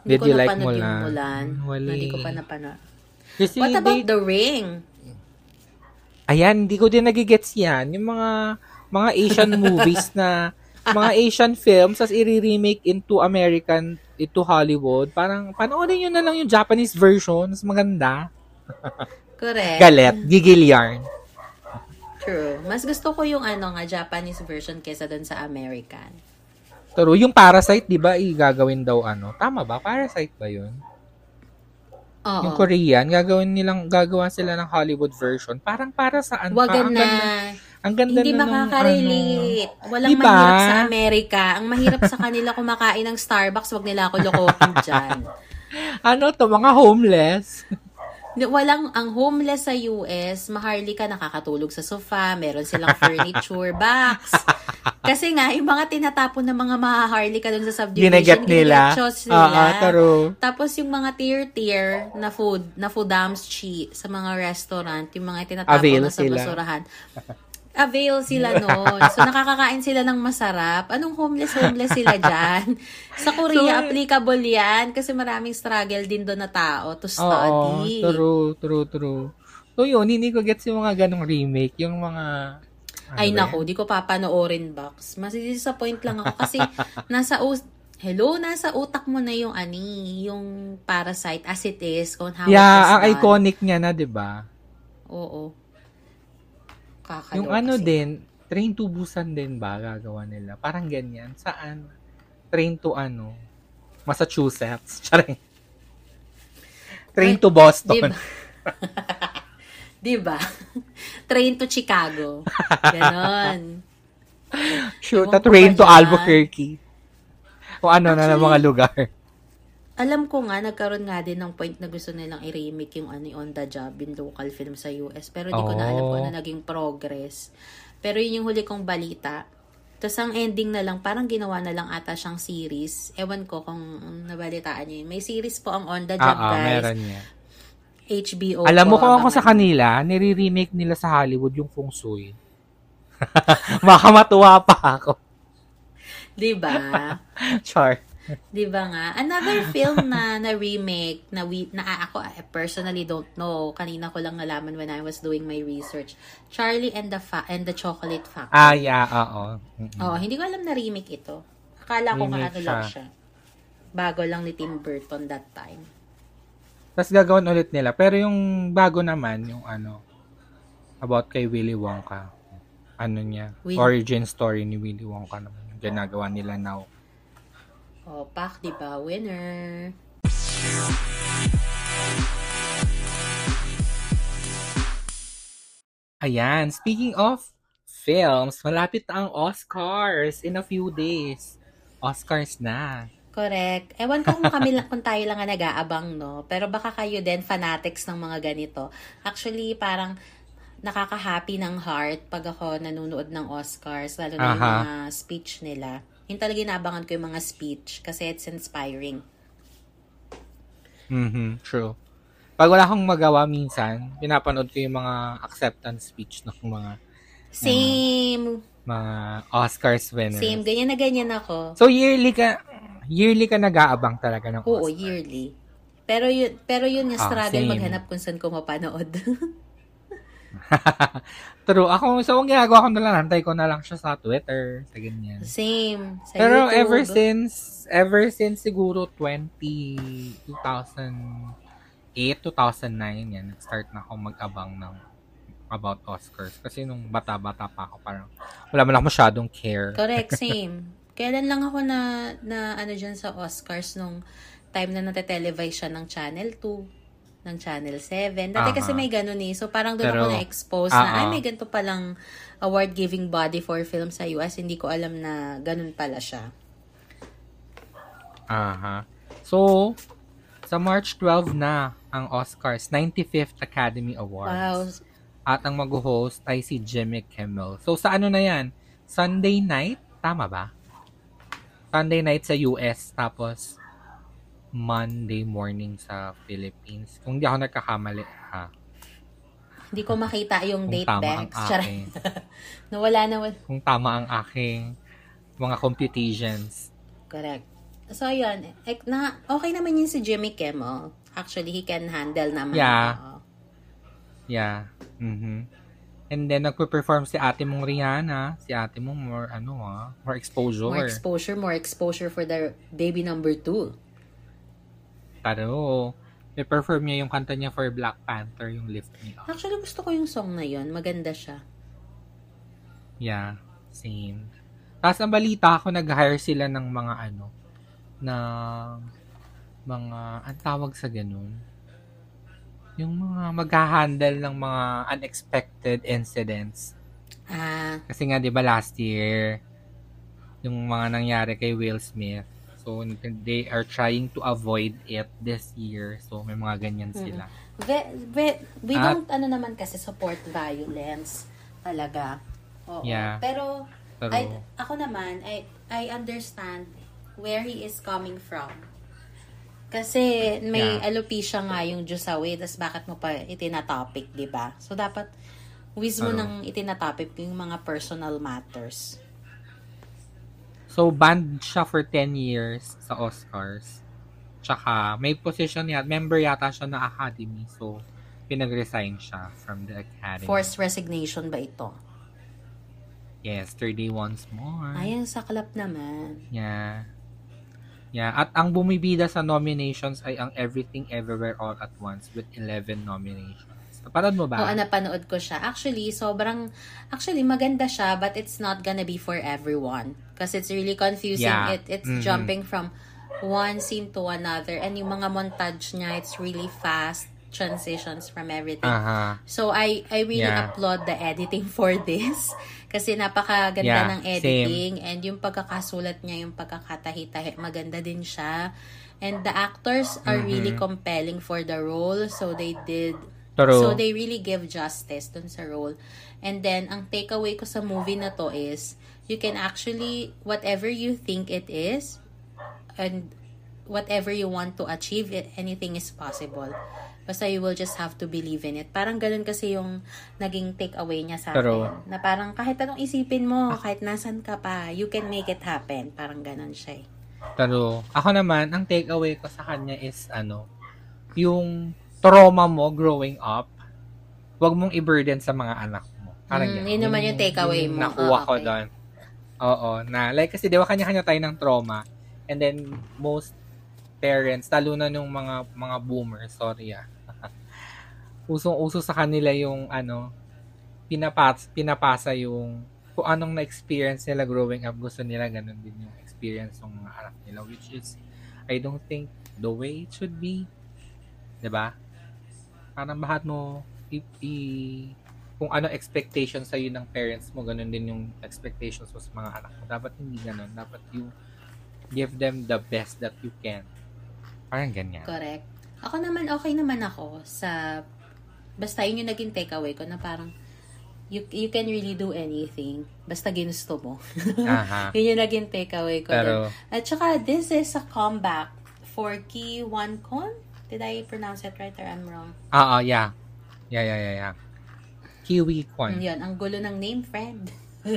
Hindi Did ko you like Mulan? Mulan. Wala Hindi ko pa napanood. Kasi What about they- The Ring? Ayan, hindi ko din nagigets yan. Yung mga mga Asian movies na mga Asian films as i-remake into American into Hollywood. Parang panoorin nyo na lang yung Japanese version. Mas maganda. Correct. Galet. Gigil yarn. True. Mas gusto ko yung ano nga, Japanese version kesa dun sa American. Pero yung Parasite, di ba, igagawin daw ano? Tama ba? Parasite ba yun? Oo. Yung Korean, gagawin nilang, gagawa sila ng Hollywood version. Parang para saan Wag pa? Ang na. ganda, ang ganda Hindi na makaka-relate. Walang Diba? mahirap sa Amerika. Ang mahirap sa kanila kumakain ng Starbucks, wag nila ako lokohin dyan. Ano, ano to, mga homeless. Walang, ang homeless sa US, maharlika nakakatulog sa sofa, meron silang furniture box. Kasi nga, yung mga tinatapon ng mga mahaharlika dun sa subdivision, Ginagat nila. nila. true. Tapos yung mga tier-tier na food, na food chi sa mga restaurant, yung mga tinatapon Avail na sa sila. basurahan. Avail sila noon. So, nakakakain sila ng masarap. Anong homeless-homeless sila dyan? Sa Korea, So, applicable yan kasi maraming struggle din doon na tao to Oo, study. true, true, true. So yun, hindi ko gets yung mga ganong remake, yung mga... ano Ay ba nako, di ko papanoorin box. Mas disappoint lang ako kasi nasa us- Hello, nasa utak mo na yung ani, yung Parasite as it is, kung how Yeah, ang iconic niya na, di ba? Oo. Kakaloka Yung ano sila. din, Train to Busan din ba gagawa nila? Parang ganyan. Saan? Train to ano? Massachusetts. Charing. Train Ay, to Boston. Diba? diba? Train to Chicago. Ganon. Shoot, ko train to? Albuquerque. O ano na ng Actually, mga lugar. Alam ko nga, nagkaroon nga din ng point na gusto nilang i-remake yung ano, on the job, yung local film sa US. Pero di ko na alam kung ano Oh. naging progress. Pero yun yung huli kong balita. Tapos ang ending na lang, parang ginawa na lang ata siyang series. Ewan ko kung nabalitaan niyo. May series po ang On the Job, Ah, ah, guys. meron niya. HBO Alam mo kung ako sa kanila, nire-remake nila sa Hollywood yung Feng Shui. Baka matuwa pa ako. Diba? Char. Diba nga? Another film na na remake na we na ako I personally don't know. Kanina ko lang nalaman when I was doing my research. Charlie and the Fa- and the Chocolate Factory. Ah, yeah, oo. Mm-mm. Oh, hindi ko alam na remake ito. Akala ko nga Remake ano lang siya. Bago lang ni Tim Burton that time. Tapos gagawin ulit nila. Pero yung bago naman, yung ano, about kay Willy Wonka. Ano niya? Will- Origin story ni Willy Wonka naman yung ginagawa nila now. Oh, pak, di ba? Winner. Ayan, speaking of films, malapit na ang Oscars in a few days. Oscars na. Correct. Ewan ko kung kami lang, kung tayo lang ang nag-aabang, no? Pero baka kayo din, fanatics ng mga ganito. Actually, parang nakaka-happy ng heart pag ako nanonood ng Oscars, lalo na yung Aha. mga speech nila. Yung talaga inaabangan ko yung mga speech kasi it's inspiring. Mhm, true. Pag wala akong magawa minsan, pinapanood ko yung mga acceptance speech ng mga Same. mga Oscars winners. Same. Ganyan na ganyan ako. So yearly ka yearly ka nag-aabang talaga ng Oo, Oscars. yearly. Pero yun, pero yun yung Ah, struggle same. maghanap kung saan ko mapanood. True. Ako, so ang ginagawa ko na lang, hantay ko na lang siya sa Twitter, sa ganyan. Same. Sa Pero YouTube. ever since, ever since siguro 20, 2008, 2009, yan, nag-start na ako mag-abang ng about Oscars. Kasi nung bata-bata pa ako, parang wala man ako masyadong care. Correct, same. Kailan lang ako na, na ano dyan sa Oscars nung time na nate-televise siya ng Channel 2, ng Channel 7. Dati Aha. kasi may ganun eh. So parang doon Pero, ako na-expose na, ah, ay ah. may ganito palang award-giving body for film sa US. Hindi ko alam na ganun pala siya. Aha. So, sa March 12 na ang Oscars, 95th Academy Awards. Wow. At ang mag-host ay si Jimmy Kimmel. So, sa ano na yan? Sunday night? Tama ba? Sunday night sa US, tapos Monday morning sa Philippines. Kung di ako nagkakamali, ha? Hindi ko makita yung Kung date tama ang banks. Charot. aking, Nawala na. wal- kung tama ang aking mga computations. Correct. So, yun. Na, okay naman yun si Jimmy Kimmel. Actually, he can handle naman. Yeah. Oo. Yeah. mhm And then, nagpe-perform si ate mong Rihanna. Si ate mong more, ano ah, more exposure. More exposure, more exposure for the baby number two. Pero, may perform niya yung kanta niya for Black Panther, yung Lift Me Up. Actually, gusto ko yung song na yun. Maganda siya. Yeah, same. Tapos ang balita ako, nag-hire sila ng mga ano, ng mga, ang tawag sa ganun, yung mga mag-handle ng mga unexpected incidents. Ah, Kasi nga, di ba last year, yung mga nangyari kay Will Smith, so they are trying to avoid it this year. So may mga ganyan sila. ve, ve, we At- don't, ano naman kasi, support violence. Talaga. Oo. Yeah. Pero, Pero, I, ako naman, I, I understand where he is coming from. Kasi may Yeah. alopecia nga yung Jusawi, tas bakit mo pa itinatopic, di ba? So, dapat wismo Ano? nang itinatopic yung mga personal matters. So, banned siya for 10 years sa Oscars. Tsaka, may position yata, member yata siya na Academy. So, pinag-resign siya from the Academy. Forced resignation ba ito? Yes, 30 once more. Ayan, saklap naman. Yeah. Yeah, at ang bumibida sa nominations ay ang Everything Everywhere All at Once with 11 nominations. Napanood mo ba? Oo, napanood ko siya. Actually, sobrang, actually, maganda siya, but it's not gonna be for everyone. Kasi it's really confusing. Yeah. It, it's Mhm. jumping from one scene to another. And yung mga montage niya, it's really fast transitions from everything. Aha. So, I, I really Yeah. applaud the editing for this. Kasi napakaganda Yeah, ng editing. And yung pagkakasulat niya, yung pagkakatahi-tahi, maganda din siya. And the actors are really Mhm. compelling for the role. So, they did True. So, they really give justice dun sa role. And then, ang takeaway ko sa movie na to is, you can actually, whatever you think it is, and whatever you want to achieve, it, anything is possible. Basta you will just have to believe in it. Parang ganun kasi yung naging takeaway niya sa True. akin. Na parang kahit anong isipin mo, kahit nasan ka pa, you can make it happen. Parang ganun siya eh. Pero, ako naman, ang takeaway ko sa kanya is, ano, yung trauma mo growing up, wag mong i-burden sa mga anak mo. Parang Mm, yan. yun naman yung takeaway mo. Nakuha ko okay. doon. Oo, na, like, kasi di ba kanya-kanya tayo ng trauma. And then, most parents, lalo na nung mga mga boomers, sorry ah. Usong-uso sa kanila yung, ano, pinapas, pinapasa yung kung anong na-experience nila growing up, gusto nila ganun din yung experience ng mga anak nila, which is, I don't think the way it should be. 'Di ba? Parang bahat mo i, i kung ano expectations sa'yo ng parents mo, ganun din yung expectations mo sa mga anak mo. Dapat hindi ganun. Dapat you give them the best that you can. Parang ganyan. Correct. Ako naman, okay naman ako sa, basta yun yung naging takeaway ko na parang, you, you can really do anything. Basta ginusto mo. Aha. yun yung naging takeaway ko. Pero, dun. At saka, this is a comeback for Ki Wan Kon. Did I pronounce it right or I'm wrong? ah, ah, yeah. Yeah, yeah, yeah, yeah. Kiwi Kwan. Yun, ang gulo ng name, friend.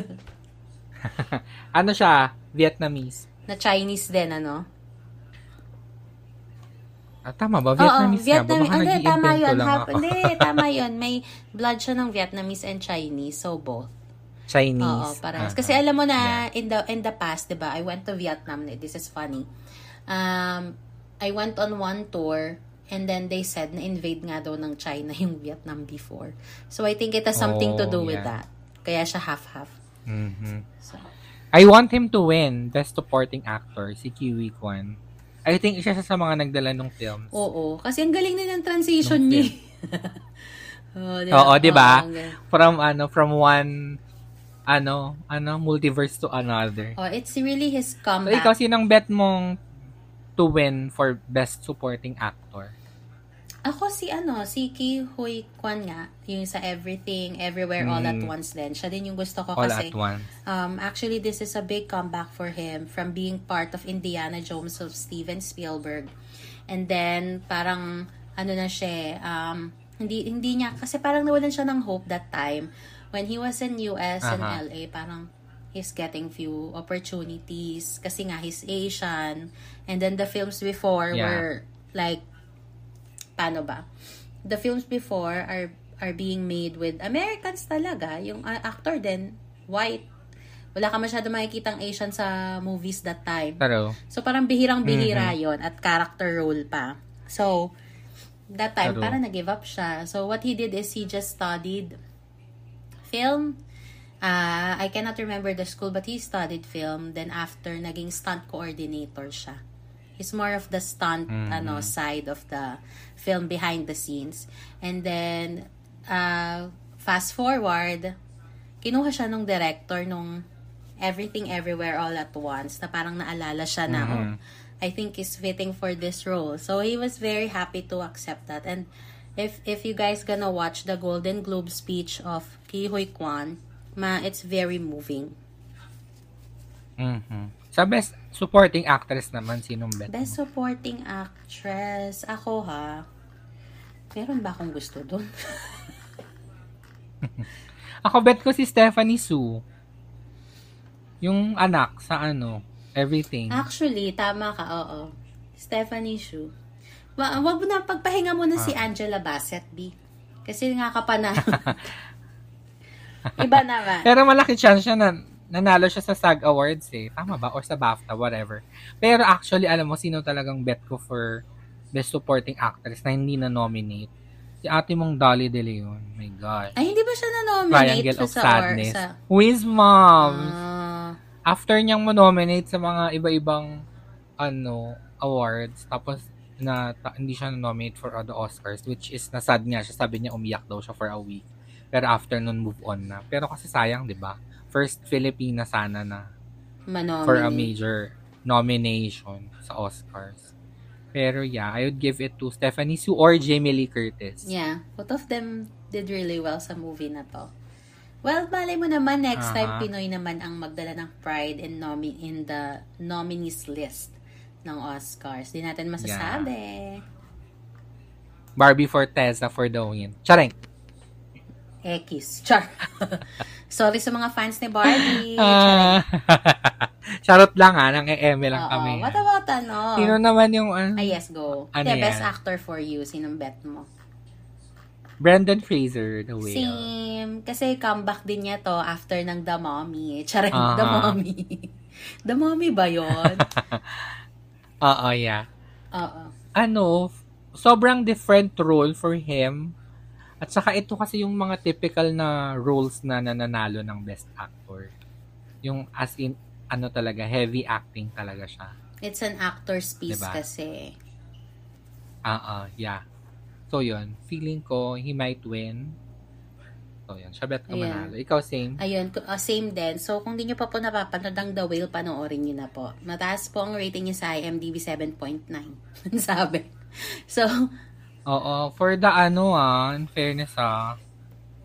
ano siya? Vietnamese. na Chinese din, ano? Ah, tama ba? Vietnamese Oo, nga ba? Vietnamese. Hindi, tama yun. Hap, hindi, tama yun. May blood siya ng Vietnamese and Chinese. So, both. Chinese. Oo, parehas. Ah, Kasi ah. alam mo na, Yeah. in the in the past, 'di ba? I went to Vietnam. This is funny. Um, I went on one tour and then they said na invade nga daw ng China yung Vietnam before. So I think it has something to Oh, do with yeah. that. Kaya siya half-half. Mhm. So, I want him to win Best Supporting Actor, si Kiwi Kwan. I think isa siya sa mga nagdala ng films. oo. Kasi ang galing na ng transition niya. Oo, di Oo, di ba? From ano, from one ano, ano, multiverse to another. Oh, it's really his So, comeback. ikaw, sinong bet mong to win for Best Supporting Actor? Ako si ano, si Ki Hui Kwan nga, yung sa Everything, Everywhere, All at Mm. Once din. Siya din yung gusto ko All kasi at once. um, actually this is a big comeback for him from being part of Indiana Jones of Steven Spielberg. And then parang ano na siya, eh, um, hindi hindi niya kasi parang nawalan siya ng hope that time when he was in US and Aha. LA, parang he's getting few opportunities kasi nga he's Asian and then the films before Yeah. were like paano ba? The films before are are being made with Americans talaga. Yung uh, actor din, white. Wala ka masyado makikitang Asian sa movies that time. Pero, So, parang bihirang-bihira Mm-hmm. yon at character role pa. So, that time, True. parang nag-give up siya. So, what he did is he just studied film. Uh, I cannot remember the school, but he studied film. Then after, naging stunt coordinator siya. He's more of the stunt Mhm. ano side of the film behind the scenes. And then, uh, fast forward, kinuha siya nung director nung Everything Everywhere All at Once na parang naalala siya na, oh, Mhm. I think is fitting for this role. So he was very happy to accept that. And if if you guys gonna watch the Golden Globe speech of Ki Hui Kwan, ma, it's very moving. mhm. Sa Best Supporting Actress naman, sinong bet Best supporting actress, ako ha. Meron ba akong gusto doon? Ako bet ko si Stephanie Su. Yung anak sa ano, everything. Actually, tama ka, oo. Stephanie Shu. Wa wag mo na pagpahinga mo na si Ah. Angela Bassett, B. Kasi nga ka pa na. Iba naman. Pero malaki chance siya na nanalo siya sa SAG Awards eh. Tama ba? Or sa BAFTA, whatever. Pero actually, alam mo, sino talagang bet ko for Best Supporting Actress na hindi na-nominate? Si ate mong Dolly De Leon. My God. Ay, hindi ba siya na-nominate Triangle of sa, Sadness. Or, sa, Wiz Moms. Ah, After niyang mo-nominate sa mga iba-ibang ano, awards, tapos na ta- hindi siya na-nominate for other Oscars, which is nasad niya siya. Sabi niya umiyak daw siya for a week. Pero after nun, move on na. Pero kasi sayang, di ba? First Filipina sana na manominate. for a major nomination sa Oscars. Pero yeah, I would give it to Stephanie Su or Jamie Lee Curtis. Yeah, both of them did really well sa movie na to. Well, malay mo naman next time Aha. Pinoy naman ang magdala ng pride in nomi in the nominees list ng Oscars. Di natin masasabi. Barbie Forteza for the win. Charing! Ekis. Char. Sorry sa mga fans ni Barbie. Ah, charot lang ha, nang e-eme lang Oo. kami. What about ano? Sino naman yung ano? Ah, yes, go. Ano Hindi, best actor for you. Sinong bet mo? Brendan Fraser, the whale. Same. Kasi comeback din niya to after ng The Mommy. Charing, The Aha. Mommy. The Mommy ba yun? Oo, yeah. Oo. Ano, sobrang different role for him. At saka ito kasi yung mga typical na roles na nananalo ng best actor. Yung as in, ano talaga, heavy acting talaga siya. It's an actor's piece Diba? kasi. Ah, ah, yeah. So, yun. Feeling ko, he might win. So, yun. Siya bet ka Ayan. manalo. Ikaw, same. Ayun, uh, same din. So, kung di nyo pa po napapanood ang The Whale, panoorin nyo na po. Mataas po ang rating niya sa IMDb 7.9. Sabi. So, Oo. For the ano ah, in fairness ah,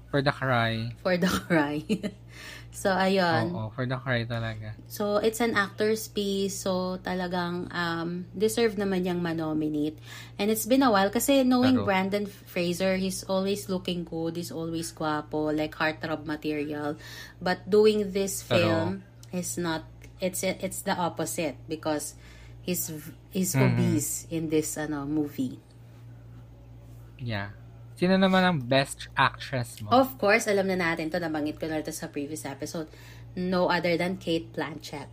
for the cry. for the cry. so, ayun. Oo, for the cry talaga. So, it's an actor's piece. So, talagang um, deserve naman niyang manominate. And it's been a while kasi knowing Pero- Brandon Fraser, he's always looking good, he's always guapo, like heartthrob material. But doing this Pero- film is not, it's it's the opposite because he's he's Mhm. obese in this ano movie. Yeah. Sino naman ang best actress mo? Of course, alam na natin to, nabanggit ko na ito sa previous episode. No other than Kate Blanchett.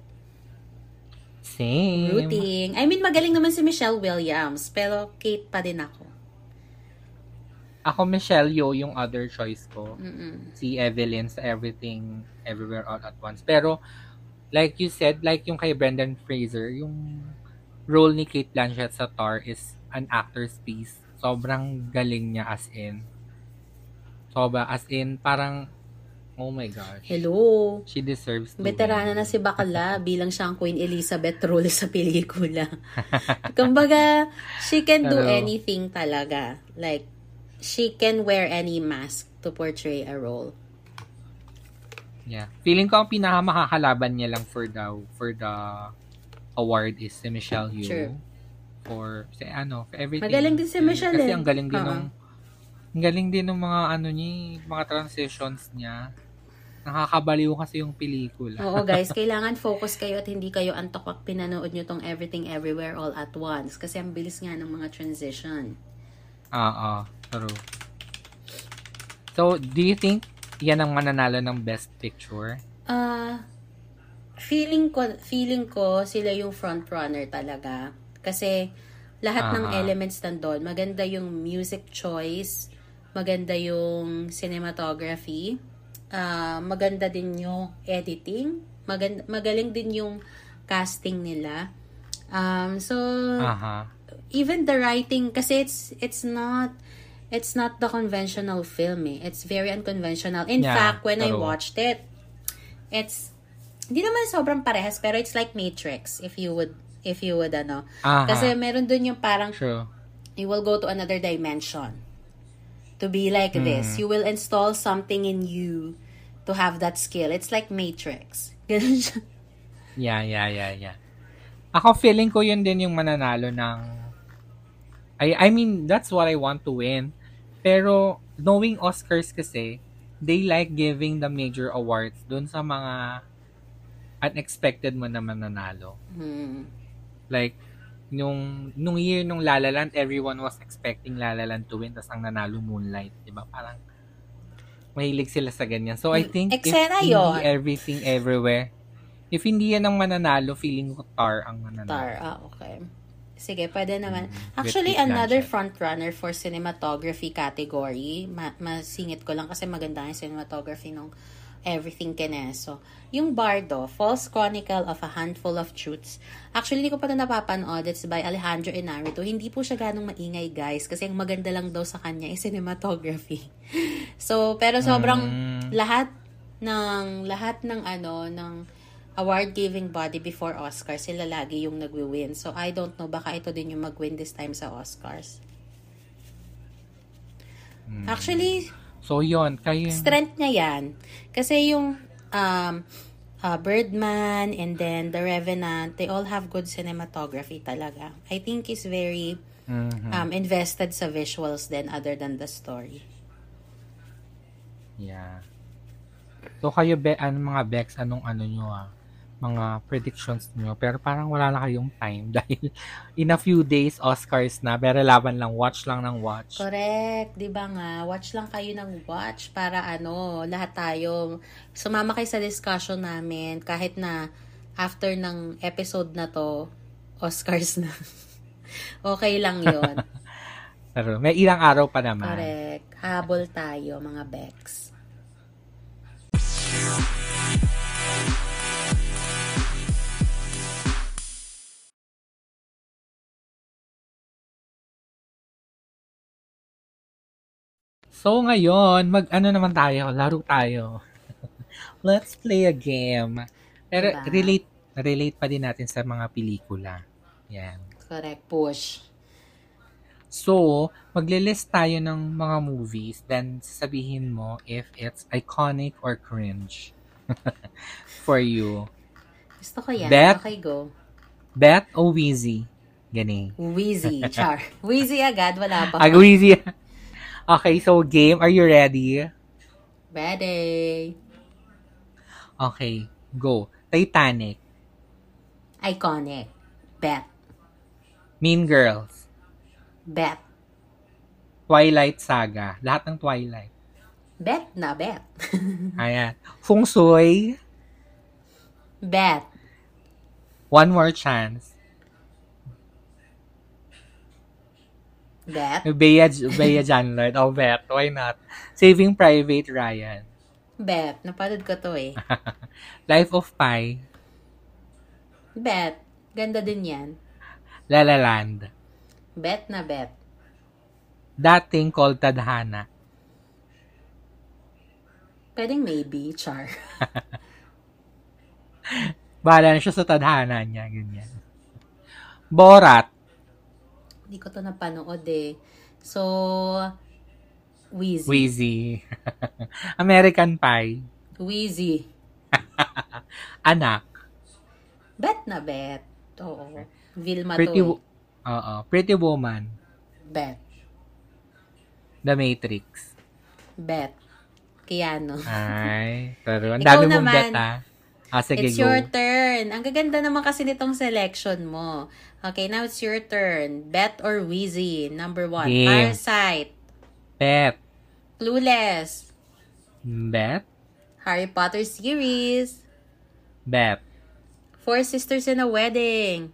Same. Rooting. I mean, magaling naman si Michelle Williams, pero Kate pa din ako. Ako, Michelle Yeoh, yung other choice ko. Mm-mm. Si Evelyn sa Everything, Everywhere, All at Once. Pero, like you said, like yung kay Brendan Fraser, yung role ni Kate Blanchett sa Tar is an actor's piece. Sobrang galing niya as in. Sobra, as in, parang, oh my gosh. Hello. She deserves to Veterana win. na si Bakala bilang siyang Queen Elizabeth role sa pelikula. Kumbaga, she can do Hello. anything talaga. Like, she can wear any mask to portray a role. Yeah. Feeling ko ang pinakamakakalaban niya lang for the for the award is si Michelle Yeoh. Sure. For si ano, for everything. Magaling din si Michelle Kasi eh. ang galing din Oo. ng ang galing din ng mga ano niya, mga transitions niya. Nakakabaliw kasi yung pelikula. Oo guys, kailangan focus kayo at hindi kayo antok pag pinanood nyo tong Everything Everywhere All at Once. Kasi ang bilis nga ng mga transition. Ah, true. So, do you think yan ang mananalo ng best picture? Ah, feeling ko feeling ko sila yung front runner talaga kasi lahat ng Aha. elements nandoon, maganda yung music choice, maganda yung cinematography, ah, maganda din yung editing, maganda, magaling din yung casting nila. Um, so Aha. even the writing kasi it's it's not it's not the conventional film eh. It's very unconventional. In Yeah, fact, when I true. watched it, it's hindi naman sobrang parehas pero it's like Matrix if you would if you would ano. Aha. Kasi meron dun yung parang True. you will go to another dimension to be like Hmm. this. You will install something in you to have that skill. It's like Matrix. Ganun siya. Yeah, yeah, yeah, yeah. Ako feeling ko yun din yung mananalo ng I I mean, that's what I want to win. Pero knowing Oscars kasi, they like giving the major awards dun sa mga unexpected mo na mananalo. Hmm. Like nung nung year nung La La Land, everyone was expecting La La Land to win tas ang nanalo Moonlight, 'di ba? Parang mahilig sila sa ganyan. So I Mm, think if eksena hindi yun. everything everywhere, if hindi yan ang mananalo, feeling ko Tar ang mananalo. Tar, ah, okay. Sige, pwede naman. Mm, Actually, another frontrunner for cinematography category, ma- masingit ko lang kasi maganda yung cinematography ng Everything Keneso. Yung Bardo, False Chronicle of a Handful of Truths. Actually, hindi ko pa ito napapanood. It's by Alejandro Inarritu. Hindi po siya ganong maingay, guys. Kasi ang maganda lang daw sa kanya is cinematography. so, pero sobrang Mm. lahat ng lahat ng ano ng award giving body before Oscars sila lagi yung nagwi-win. So I don't know baka ito din yung mag-win this time sa Oscars. Mm. Actually, So yon kayo strength niya yan. Kasi yung um uh, Birdman and then The Revenant, they all have good cinematography talaga. I think is very Mhm. um invested sa visuals then other than the story. Yeah. So kayo be ano mga Bex anong ano nyo ah mga predictions nyo pero parang wala na kayong time dahil in a few days Oscars na pero laban lang watch lang ng watch. Correct, 'di ba nga? Watch lang kayo ng watch para ano, lahat tayo sumama kayo sa discussion namin kahit na after ng episode na to, Oscars na. okay lang 'yon. Pero may ilang araw pa naman. Correct. Habol tayo, mga Bex. So ngayon, mag-ano naman tayo, laro tayo. Let's play a game. Pero Diba? relate relate pa din natin sa mga pelikula. Yan. Correct, push. So, maglilist tayo ng mga movies, then sabihin mo if it's iconic or cringe for you. Gusto ko yan. Bet. Okay, go. Bet o Wheezy? Gani. Wheezy, char. Wheezy agad, wala pa. Ah, Wheezy. Okay, so game. Are you ready? Ready. Okay, go. Titanic. Iconic. Bet. Mean Girls. Bet. Twilight Saga. Lahat ng Twilight. Bet na bet. Ayan. Feng Shui. bet. One More Chance. Bet. Bea, Bea Janlord. Oh, bet. Why not? Saving Private Ryan. Bet. Napanood ko to eh. Life of Pi. Bet. Ganda din yan. La La Land. Bet na bet. That Thing Called Tadhana. Pwedeng maybe, char. Bahala na siya sa tadhana niya. Ganyan. Borat. Hindi ko to napanood eh. So, Wheezy. Wheezy. American Pie. Wheezy. Anak. Bet na bet. Oo. Vilma Pretty, to Wo- Oo. Pretty Woman. eh. Bet. The Matrix. Bet. Keanu. Ay, pero ang dami mong naman. bet ah. Ah, sige, It's go. your turn. Ang gaganda naman kasi nitong selection mo. Okay, now it's your turn. Bet or Wheezy? Number one. Game. Parasite. Bet. Clueless. Bet. Harry Potter series. Bet. Four Sisters in a Wedding.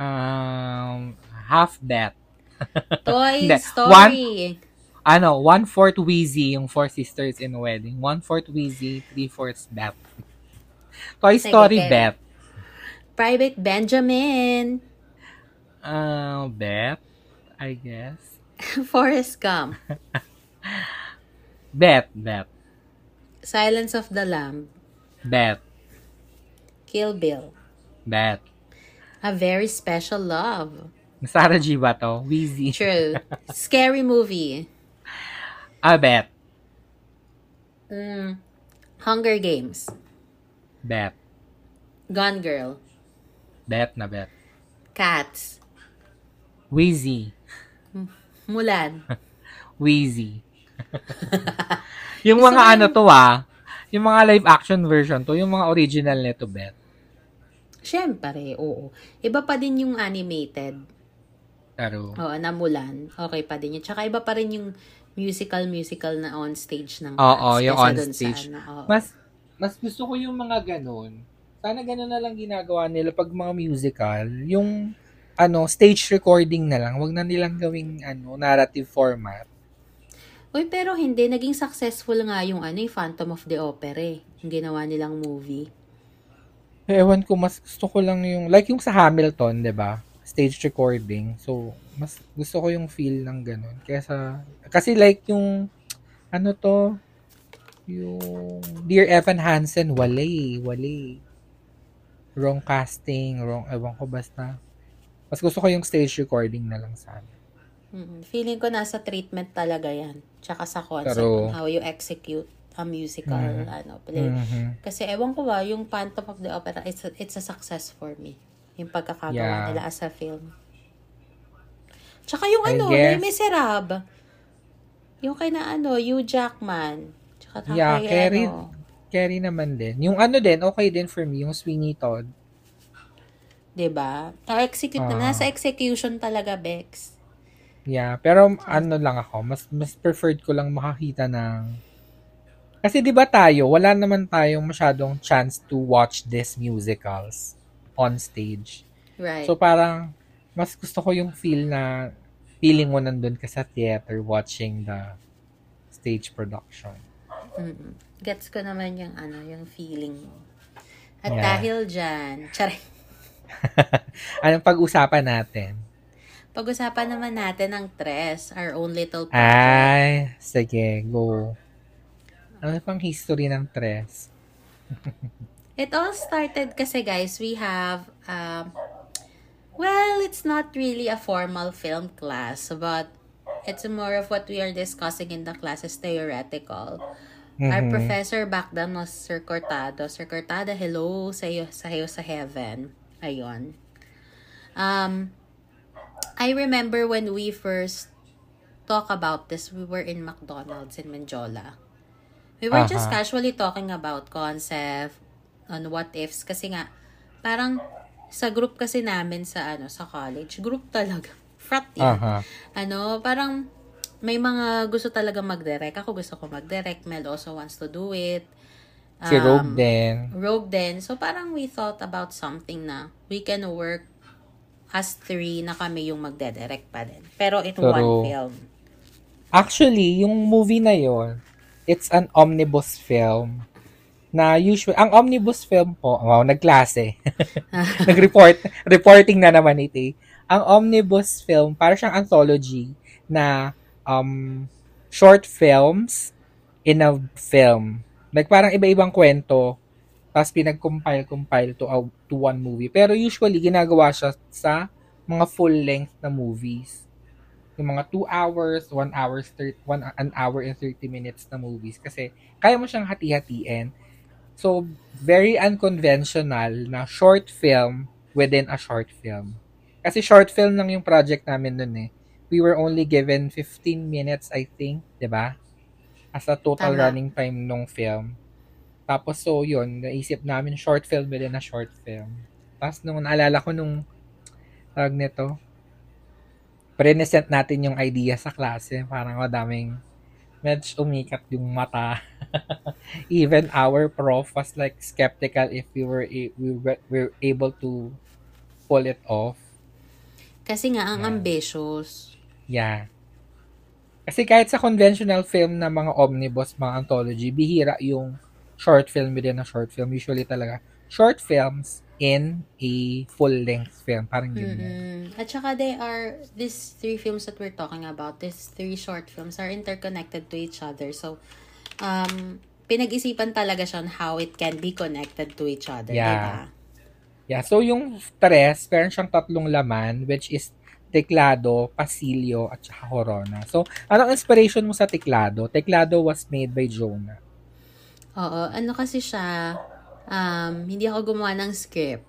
Um, half bet. Toy. Story. Ano, one-fourth Wheezy, yung Four Sisters in a Wedding. One-fourth Wheezy, three-fourths bet. Toy Sige, Story Ken. bet. Private Benjamin. Uh, bet, I guess. Forrest Gump. Bet, bet, Silence of the Lamb. bet, Kill Bill. bet. A Very Special Love. Sarah G ba to? Wheezy. True. Scary Movie. Ah, bet, Mm. Hunger Games. Bet, Gone Girl. bet na bet. Cats. Wheezy, Mulan. Wheezy. yung mga ano to ah, yung mga live action version to, yung mga original nito bet. Siyempre, oo. Iba pa din yung animated. Pero, Oo, na Mulan. Okay pa din yun. Tsaka iba pa rin yung musical-musical na on stage ng Oo, Cats yung kaysa on stage. ano, mas mas gusto ko yung mga ganun. Sana ganun na lang ginagawa nila pag mga musical, yung ano, stage recording na lang. Wag na nilang gawing ano, narrative format. Uy, pero hindi. Naging successful nga yung ano, yung Phantom of the Opera eh. Yung ginawa nilang movie. Ewan ko, mas gusto ko lang yung, like yung sa Hamilton, 'di ba Stage recording. So, mas gusto ko yung feel ng ganun. Kesa, kasi like yung, ano to, yung Dear Evan Hansen, wala wala eh. Wrong casting, wrong, ewan ko basta. Mas gusto ko yung stage recording na lang sana. Mm, Feeling ko nasa treatment talaga yan. Tsaka sa concept Pero- on how you execute a musical Mhm. ano, play. Mhm. Kasi ewan ko ba, yung Phantom of the Opera, it's a, it's a success for me. Yung pagkakagawa Yeah. nila as a film. Tsaka yung I ano, guess- Les Miserables. Yung kay na ano, Hugh Jackman. Tsaka Yeah, kay carry, ano, carry naman din. Yung ano din, okay din for me, yung Sweeney Todd. ba? Na-execute na, Ah. nasa execution talaga, Bex. Yeah, pero ano lang ako, mas mas preferred ko lang makakita ng Kasi 'di ba tayo, wala naman tayong masyadong chance to watch these musicals on stage. Right. So parang mas gusto ko yung feel na feeling mo nandun ka sa theater watching the stage production. Mm-mm. Gets ko naman yung ano, yung feeling mo. At Yeah. dahil dyan, charay, Anong pag-usapan natin? pag-usapan naman natin ang Tres, our own little project. Ay, sige, go. Ano pang history ng tres? It all started kasi guys, we have, um, well, it's not really a formal film class, but it's more of what we are discussing in the class is theoretical. Our Mhm. professor back then was Sir Cortado. Sir Cortado, hello sa iyo, sa iyo sa heaven. Ayun. Um, I remember when we first talk about this, we were in McDonald's in Manjola. We were just Aha. casually talking about concept, on what ifs, kasi nga, parang sa group kasi namin sa ano sa college, group talaga. Frat yan. Aha. Ano, parang may mga gusto talaga mag-direct. Ako gusto ko mag-direct. Mel also wants to do it. Si Um, Rogue din. Rogue din. So, parang we thought about something na we can work as three na kami yung magde-direct pa din. Pero in True. one film. Actually, yung movie na yon, it's an omnibus film. Na usually, ang omnibus film po, wow, nagklase. Nag-report, reporting na naman ito eh. Ang omnibus film, para siyang anthology na um, short films in a film. Like parang iba-ibang kwento, tapos pinag-compile-compile to, a- to one movie. Pero usually, ginagawa siya sa mga full-length na movies. Yung mga 2 hours, 1 hour, 30, one, an hour and 30 minutes na movies. Kasi kaya mo siyang hati-hatiin. So, very unconventional na short film within a short film. Kasi short film lang yung project namin nun eh. We were only given 15 minutes, I think, 'di ba? As a total Tama. running time nung film. Tapos so yun, naisip namin short film within a short film. Tapos nung naalala ko nung tawag nito, present natin yung idea sa klase. Parang madaming medyo umikat yung mata. Even our prof was like skeptical if we were a- we were, were able to pull it off. Kasi nga, ang Yeah. ambitious. Yeah. Kasi kahit sa conventional film na mga omnibus, mga anthology, bihira yung short film within a short film. Usually talaga, short films in a full-length film. Parang ganyan. Mm-mm. At saka they are, these three films that we're talking about, these three short films are interconnected to each other. So, um, pinag-isipan talaga siya on how it can be connected to each other. Yeah. Diba? Yeah, so yung tres, meron siyang tatlong laman, which is teklado, pasilyo, at saka corona. So, anong inspiration mo sa teklado? Teklado was made by Jonah. Oo. Ano kasi siya, um, hindi ako gumawa ng script.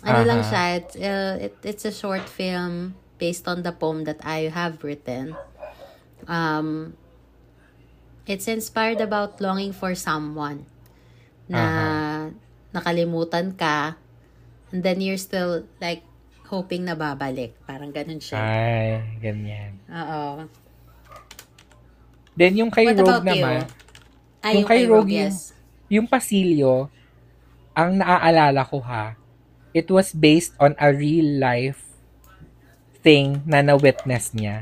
Ano Aha. lang siya, it's, uh, it, it's a short film based on the poem that I have written. Um, it's inspired about longing for someone na nakalimutan ka and then you're still like hoping na babalik. Parang ganun siya. Ay, ganyan. Oo. Then yung kay What Rogue about you? naman, Ay, Yung yung, kay Rogue, Rogue yung- yes. yung pasilyo, ang naaalala ko ha, it was based on a real life thing na na-witness niya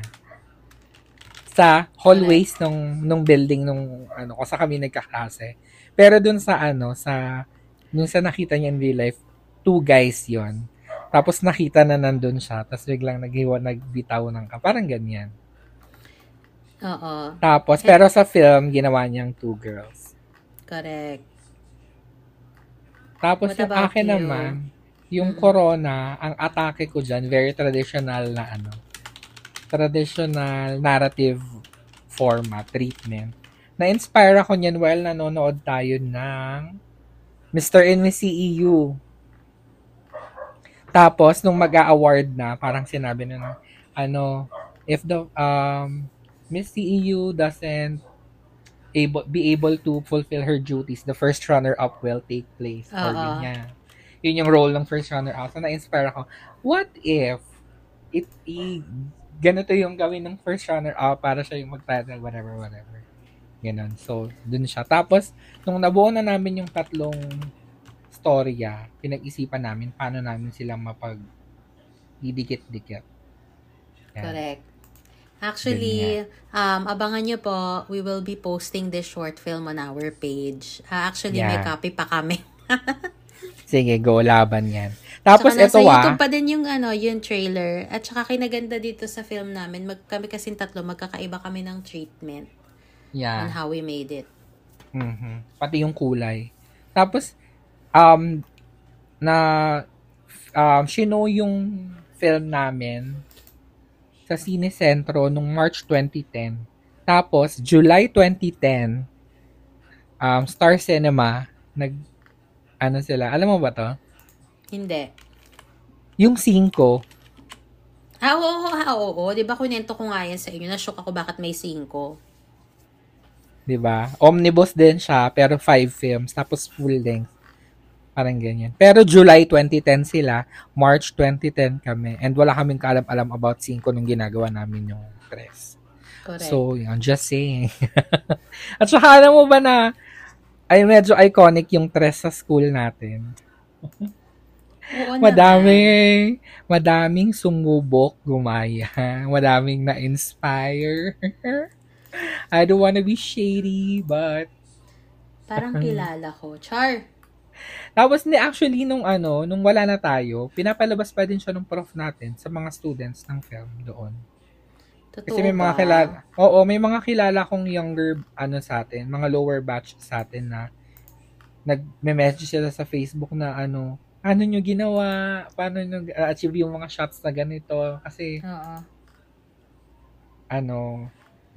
sa hallways nung nung building nung ano ko sa kami nagkaklase. Pero dun sa ano sa nung sa nakita niya in real life, two guys yon. Tapos nakita na nandun siya, tapos biglang naghiwa nagbitaw ng ka. Parang ganyan. Oo. Tapos, pero sa film, ginawa niyang two girls. Correct. Tapos What yung akin you? naman, yung Mm-mm. corona, ang atake ko dyan, very traditional na ano, traditional narrative format, treatment. Na-inspire ako niyan while nanonood tayo ng Mr. and Miss CEU. Tapos, nung mag-a-award na, parang sinabi na, na, ano, if the, um, Miss CEU doesn't able be able to fulfill her duties, the first runner-up will take place. Or Oo. ganyan. Yun yung role ng first runner-up. So, na-inspire ako. What if it, i, ganito yung gawin ng first runner-up para siya yung mag-title, whatever, whatever. Ganon. So, dun siya. Tapos, nung nabuo na namin yung tatlong storya, pinag-isipan namin paano namin sila mapag didikit-dikit. Yan. Correct. Actually, um, abangan nyo po, we will be posting this short film on our page. Ah, actually, may Yeah. copy pa kami. Sige, go laban yan. Tapos Tsaka ito ah, YouTube pa din yung, ano, yung trailer. At saka kinaganda dito sa film namin, mag, kami kasing tatlo, magkakaiba kami ng treatment on yan. how we made it. Mhm. Pati yung kulay. Tapos, um, na, um, shino yung film namin sa Cine Centro nung March 2010. Tapos, July 2010, um, Star Cinema, nag, ano sila, alam mo ba to? Hindi. Yung 5, Ah, oo, ah, oo, oo. Di ba kunento ko nga yan sa inyo? Nashock ako bakit may 5. 'di ba? Omnibus din siya, pero five films, tapos full length. Parang ganyan. Pero July 2010 sila, March 2010 kami, and wala kaming kaalam-alam about 5 nung ginagawa namin yung press. Correct. So, yun, just saying. At saka alam mo ba na, ay medyo iconic yung tres sa school natin. Oo naman. Madami, madaming sumubok, gumaya. Madaming na-inspire. I don't wanna be shady, but Parang kilala ko. Char. Tapos ni actually nung ano, nung wala na tayo, pinapalabas pa din siya ng prof natin sa mga students ng film doon. Totoo Kasi may mga ba? kilala. Oo, may mga kilala kong younger ano sa atin, mga lower batch sa atin na nagme-message sila sa Facebook na ano, ano nyo ginawa? Paano nyo achieve yung mga shots na ganito? Kasi Oo. ano,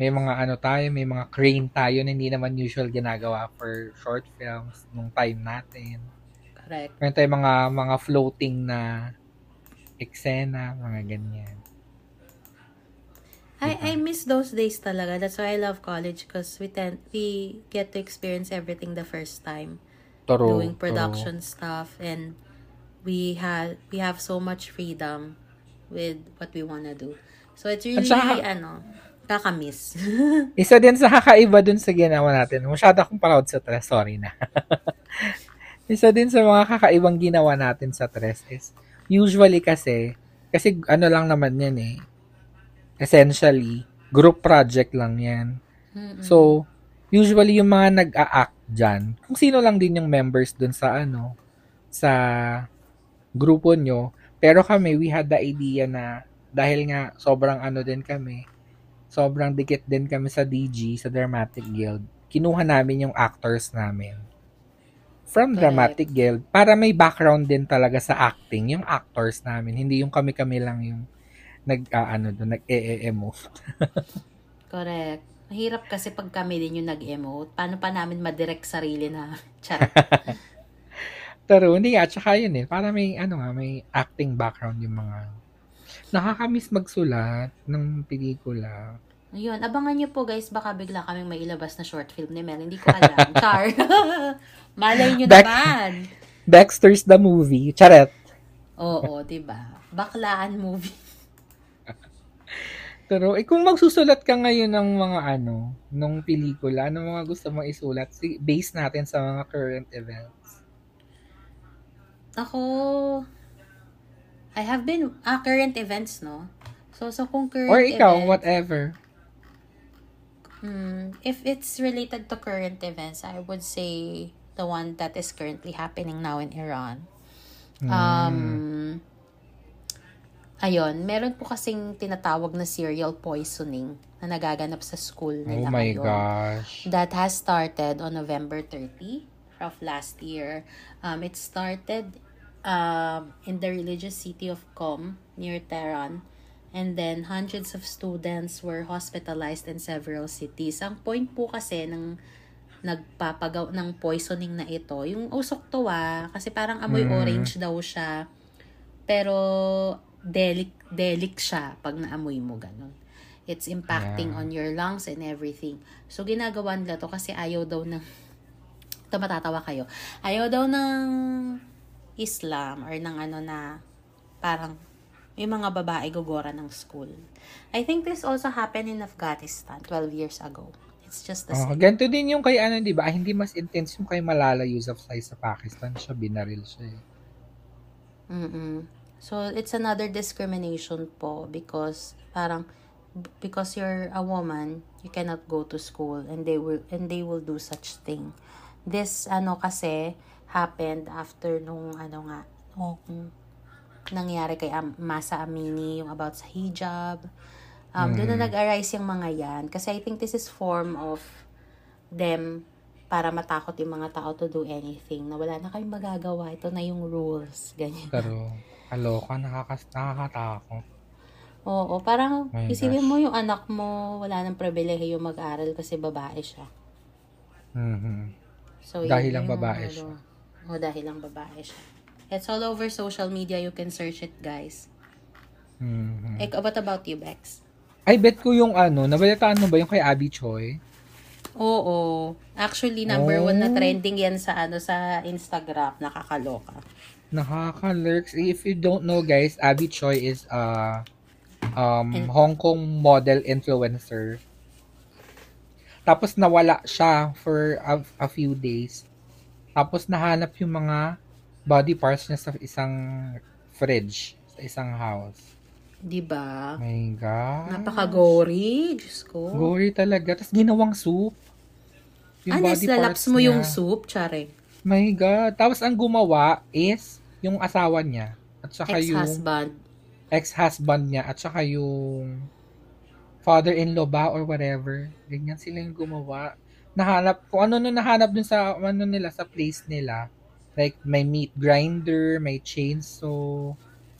may mga ano tayo, may mga crane tayo na hindi naman usual ginagawa for short films nung time natin. Correct. Meron tayong mga, mga floating na eksena, mga ganyan. I I miss those days talaga. That's why I love college because we tend we get to experience everything the first time. Toro, doing production stuff and we have we have so much freedom with what we wanna do. So it's really saka- ano, kakamiss. Isa din sa kakaiba dun sa ginawa natin. Masyado akong proud sa tres. Sorry na. Isa din sa mga kakaibang ginawa natin sa tres is usually kasi, kasi ano lang naman yan eh. Essentially, group project lang yan. Mm-mm. So, usually yung mga nag-a-act dyan, kung sino lang din yung members dun sa ano, sa grupo nyo. Pero kami, we had the idea na dahil nga sobrang ano din kami, sobrang dikit din kami sa DG, sa Dramatic Guild, kinuha namin yung actors namin from Correct. Dramatic Guild para may background din talaga sa acting, yung actors namin, hindi yung kami-kami lang yung nag ah, ano nag-e-emote. Correct. Mahirap kasi pag kami din yung nag-emote. Paano pa namin madirect sarili na chat? Pero hindi nga, tsaka yun eh. Para may, ano nga, may acting background yung mga... Nakakamiss magsulat ng pelikula. Ayun, abangan nyo po guys, baka bigla kaming may ilabas na short film ni Mel. Hindi ko alam. Char. Malay nyo Back- naman. Dexter's the movie. Charet. Oo, 'di ba? Baklaan movie. Pero eh, kung magsusulat ka ngayon ng mga ano, ng pelikula, ano mga gusto mong isulat? Si, base natin sa mga current events. Ako, I have been, ah, current events, no? So, so kung current Or ikaw, event- whatever. Hmm, if it's related to current events, I would say the one that is currently happening now in Iran. Hmm. Um, ayun, meron po kasing tinatawag na serial poisoning na nagaganap sa school Oh nila my ngayon. gosh. That has started on November 30 of last year. Um, it started um, in the religious city of Qom near Tehran. And then, hundreds of students were hospitalized in several cities. Ang point po kasi ng nagpapagaw ng poisoning na ito, yung usok to ah, kasi parang amoy Mm. orange daw siya. Pero, delic, delic siya pag naamoy mo ganun. It's impacting Yeah. on your lungs and everything. So, ginagawa nila to kasi ayaw daw ng, ito matatawa kayo, ayaw daw ng Islam or ng ano na parang may mga babae gugora ng school. I think this also happened in Afghanistan 12 years ago. It's just the Oh, same. ganito din yung kay ano, 'di ba? Hindi mas intense yung kay Malala Yousafzai sa Pakistan, siya binaril siya. Eh. Mm-mm. So, it's another discrimination po because parang because you're a woman, you cannot go to school and they will and they will do such thing. This ano kasi happened after nung ano nga nung nangyari kay Am- Masa Amini yung about sa hijab. Um, Doon na nag-arise yung mga yan. Kasi I think this is form of them para matakot yung mga tao to do anything. Na wala na kayong magagawa. Ito na yung rules. Ganyan. Pero, kaloka, nakakas nakakatakot. Oo, parang My isipin gosh. mo yung anak mo, wala nang pribilehiyo mag-aral kasi babae siya. Mhm. So, Dahil lang babae ano, siya. O, dahil lang babae siya. It's all over social media. You can search it, guys. Mhm. Eh, what about you, Bex? Ay, bet ko yung ano, nabalitaan mo ba yung kay Abby Choi? Oo. Actually, number one na Oh. trending yan sa ano sa Instagram. Nakakaloka. Nakaka-lurks. If you don't know, guys, Abby Choi is a um, And- Hong Kong model influencer. Tapos nawala siya for a, a few days. Tapos nahanap yung mga body parts niya sa isang fridge, sa isang house. Di ba? My God. Napaka-gory. Diyos ko. Gory talaga. Tapos ginawang soup. ah, lalaps mo yung soup, tsare. My God. Tapos ang gumawa is yung asawa niya. At saka yung Ex-husband. ex-husband niya. At saka yung father-in-law ba or whatever. Ganyan sila yung gumawa. Nahanap, kung ano na nahanap dun sa, ano nila, sa place nila. Like, may meat grinder, may chainsaw,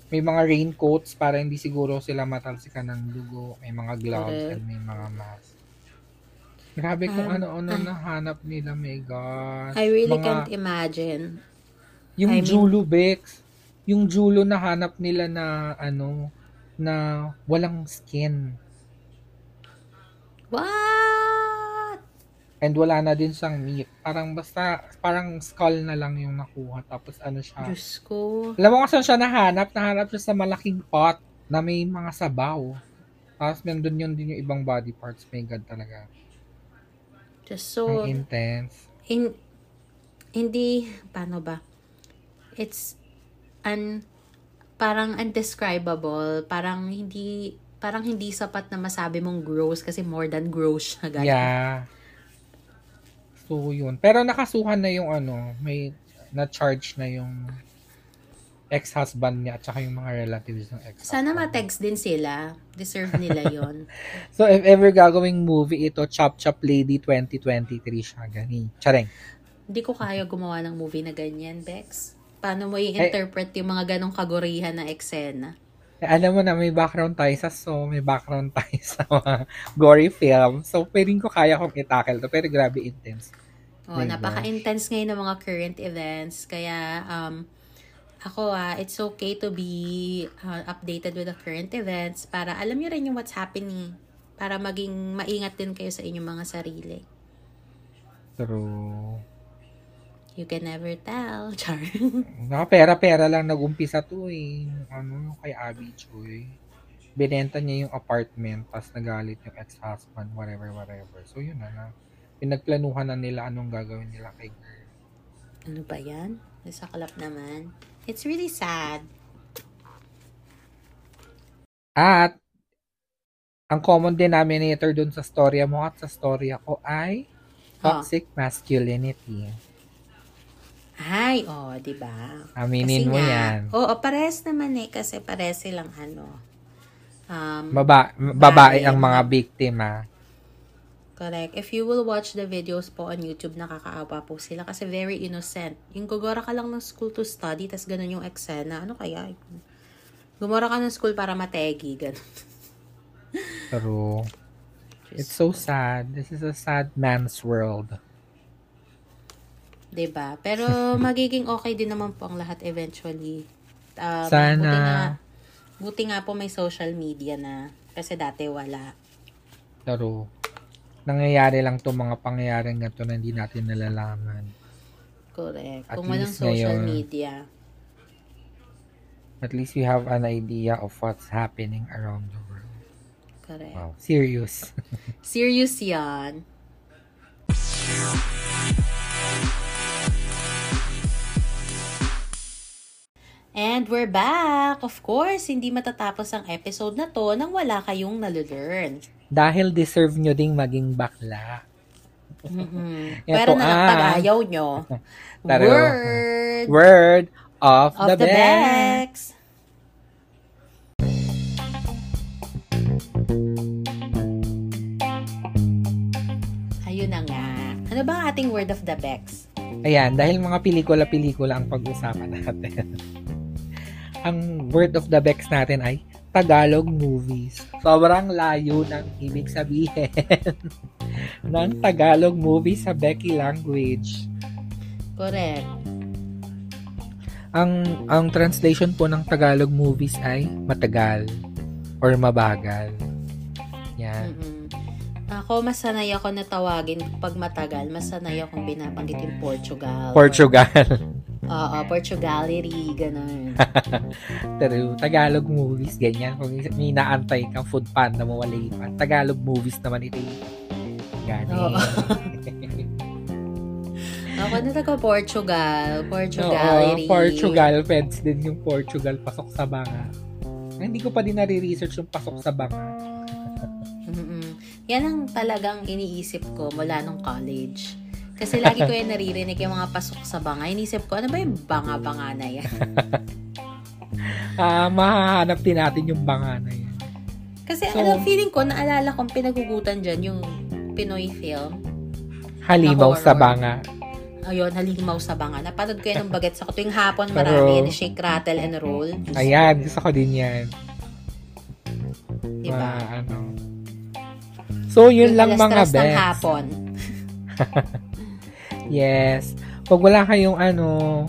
may mga raincoats para hindi siguro sila matalsikan ng dugo, may mga gloves, Correct. and may mga mask. Grabe kung Ah, ano-ano nahanap nila, my gosh. I really Mga- can't imagine. Yung I mean- Julo Bex, yung Julo na hanap nila na ano, na walang skin. What? And wala na din siyang meat. Parang basta, parang skull na lang yung nakuha. Tapos ano siya. Diyos ko. Alam mo kung saan siya nahanap? Nahanap siya sa malaking pot na may mga sabaw. Tapos nandun yun din yung ibang body parts. My God talaga. Just so, Ang intense. in, hindi, paano ba? It's, un, parang undescribable. Parang hindi, parang hindi sapat na masabi mong gross kasi more than gross siya, guys. Yeah. So, yun. Pero nakasuhan na yung ano, may na-charge na yung ex-husband niya at saka yung mga relatives ng ex Sana ma-text din sila. Deserve nila yon. So, if ever gagawing movie ito, Chop Chop Lady 2023 siya. Gani. Chareng. Hindi ko kaya gumawa ng movie na ganyan, Bex. Paano mo i-interpret yung mga ganong kagurihan na eksena? Eh, alam mo na, may background tayo sa so, may background tayo sa mga gory film. So, pwedeng ko kaya kong itackle to. Pero grabe intense. Oh, My napaka-intense ngayon ng mga current events. Kaya, um, ako ah, it's okay to be uh, updated with the current events para alam nyo rin yung what's happening. Para maging maingat din kayo sa inyong mga sarili. True. You can never tell. Char. Nakapera-pera lang nag-umpisa to eh. Ano, kay Abby Choi. Binenta niya yung apartment, tapos nagalit yung ex-husband, whatever, whatever. So, yun na na. Pinagplanuhan na nila anong gagawin nila kay girl. ano ba yan? Nasaklap naman. It's really sad. At, ang common denominator dun sa storya mo at sa storya ko ay toxic masculinity. Ay, oh, di ba? Aminin Kasi mo nga, yan. Oo, pares naman eh. Kasi pares silang ano. Um, Baba, babae ang mga biktima. correct. If you will watch the videos po on YouTube, nakakaawa po sila kasi very innocent. Yung gugora ka lang ng school to study, tas ganun yung eksena. Ano kaya? Gumora ka ng school para mategi, ganun. Pero, it's so sad. This is a sad man's world. 'Di ba? Pero magiging okay din naman po ang lahat eventually. Um, Sana. Buti nga, buti nga po may social media na. Kasi dati wala. Pero, nangyayari lang to mga pangyayaring ganito na hindi natin nalalaman. Correct. At Kung walang social ngayon, media. At least we have an idea of what's happening around the world. Correct. Wow, serious. Serious yan. And we're back! Of course, hindi matatapos ang episode na to nang wala kayong nalulern. Dahil deserve nyo ding maging bakla. Ito Pero na ang- pag ayaw nyo, Taro. word Word of, of the, the Bex. Bex. Ayun na nga. Ano ba ang ating word of the Bex? Ayan, dahil mga pelikula-pelikula ang pag-usapan natin. ang word of the Bex natin ay Tagalog movies. Sobrang layo ng ibig sabihin ng Tagalog movie sa Becky language. Correct. Ang ang translation po ng Tagalog movies ay matagal or mabagal. Yan. Mm-mm. Ako, masanay ako na tawagin pag matagal. Masanay akong binabanggit yung Portugal. Portugal. Oo, Portugality, ganun. Pero Tagalog movies, ganyan. Kung may naantay kang food panda mo, wala pa. Tagalog movies naman ito. Gani. Oo. Ako na taga Portugal. Oo, Portugality. Portugal. Feds din yung Portugal. Pasok sa banga. Hindi ko pa din nare-research yung pasok sa banga. Yan ang talagang iniisip ko mula nung college. Kasi lagi ko yan naririnig yung mga pasok sa banga. Inisip ko, ano ba yung banga-banga na yan? Ah, mahahanap din natin yung banga na yan. Kasi So- ano, feeling ko, naalala kong pinagugutan dyan yung Pinoy film. Halimaw sa banga. Ayun, halimaw sa banga. Napanood ko yan ng bagets ako. Tuwing hapon, Pero- marami yan. Shake, rattle, and roll. Diyos Ayan, gusto ko din yan. Diba? Ma- ano. So, yun Yung lang mga tres ng hapon. Yes. Pag wala kayong ano,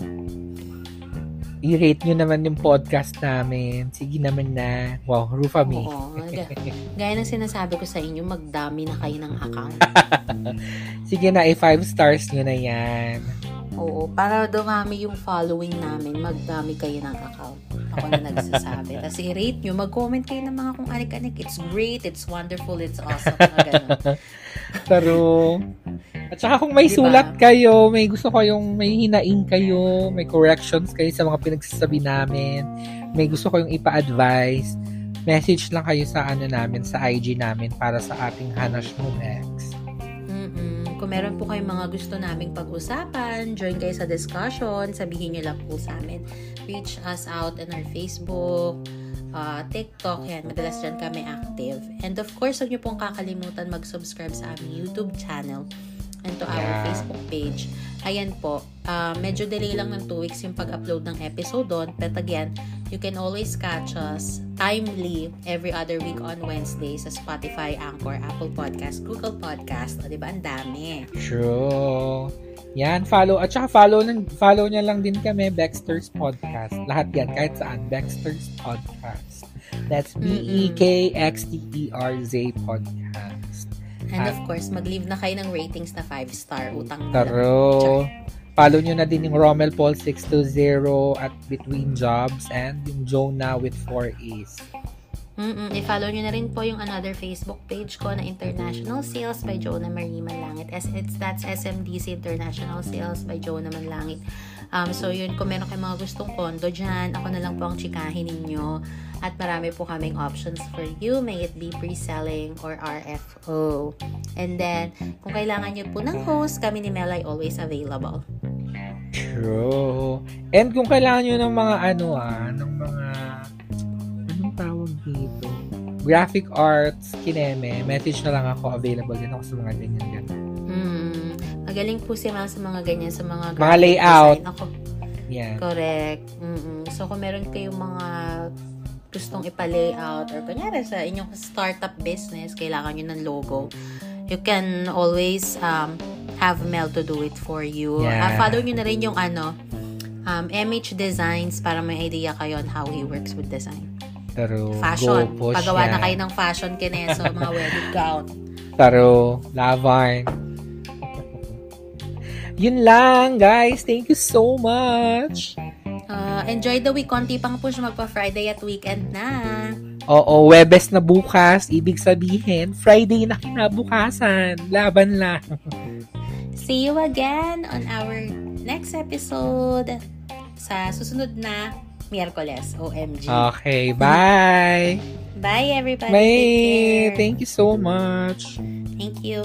i-rate nyo naman yung podcast namin. Sige naman na. Wow, Rufa me. Oo. Ga- Gaya ng sinasabi ko sa inyo, magdami na kayo ng account. Sige na, i-5 stars nyo na yan. Oo, para dumami yung following namin, magdami kayo ng account. Ako na nagsasabi. Tapos i-rate nyo, mag-comment kayo ng mga kung anik-anik. It's great, it's wonderful, it's awesome. Mga ganun. Pero, at saka kung may Diba? sulat kayo, may gusto kayong, may hinaing kayo, may corrections kayo sa mga pinagsasabi namin, may gusto kayong ipa-advise, message lang kayo sa ano namin, sa IG namin para sa ating Hanash mo next. Mm-mm. Kung meron po kayong mga gusto naming pag-usapan, join kayo sa discussion, sabihin nyo lang po sa amin. Reach us out in our Facebook, uh, TikTok, yan. Madalas dyan kami active. And of course, huwag nyo pong kakalimutan mag-subscribe sa aming YouTube channel and to our Yeah. Facebook page. Ayan po, uh, medyo delay lang ng 2 weeks yung pag-upload ng episode doon. But again, you can always catch us timely every other week on Wednesday sa Spotify, Anchor, Apple Podcast, Google Podcast. O, di ba? Ang dami. True. Yan, follow. At saka follow, lang, follow niya lang din kami, Baxter's Podcast. Lahat yan, kahit saan. Baxter's Podcast. That's E B-E-K-X-T-E-R-Z Podcast. And of course, mag-leave na kayo ng ratings na 5-star. Utang na. Taro. Follow nyo na din yung Rommel Paul 620 at Between Jobs and yung Jonah with 4 A's. Mm-mm. I-follow nyo na rin po yung another Facebook page ko na International Sales by Jonah Marie Manlangit. As it's, that's SMDC International Sales by Jonah Manlangit. Um, so yun, kung meron kayong mga gustong kondo dyan, ako na lang po ang chikahin ninyo. At marami po kaming options for you. May it be pre-selling or RFO. And then, kung kailangan nyo po ng host, kami ni Mel ay always available. True. And kung kailangan nyo ng mga ano ah, ng mga anong tawag dito? Graphic arts, kineme, message na lang ako. Available din ako sa mga ganyan-ganyan. Magaling po si Mel sa mga ganyan, sa mga, Mga layout. design. Ako, Yan. Correct. mm So, kung meron kayong mga gustong ipa-layout or kunyari sa inyong startup business, kailangan nyo ng logo, you can always um, have Mel to do it for you. Yeah. Ah, follow nyo na rin yung ano, um, MH Designs para may idea kayo on how he works with design. Taro. Fashion. Go Pagawa na kayo ng fashion kineso, mga wedding gown. Taro. Lavarn. Yun lang, guys. Thank you so much. Uh, enjoy the week. Konti pang push magpa-Friday at weekend na. Oo, Webes na bukas. Ibig sabihin, Friday na kinabukasan. Laban lang. See you again on our next episode sa susunod na Miyerkules. OMG. Okay, bye! Bye, everybody. Bye! Thank you so much! Thank you.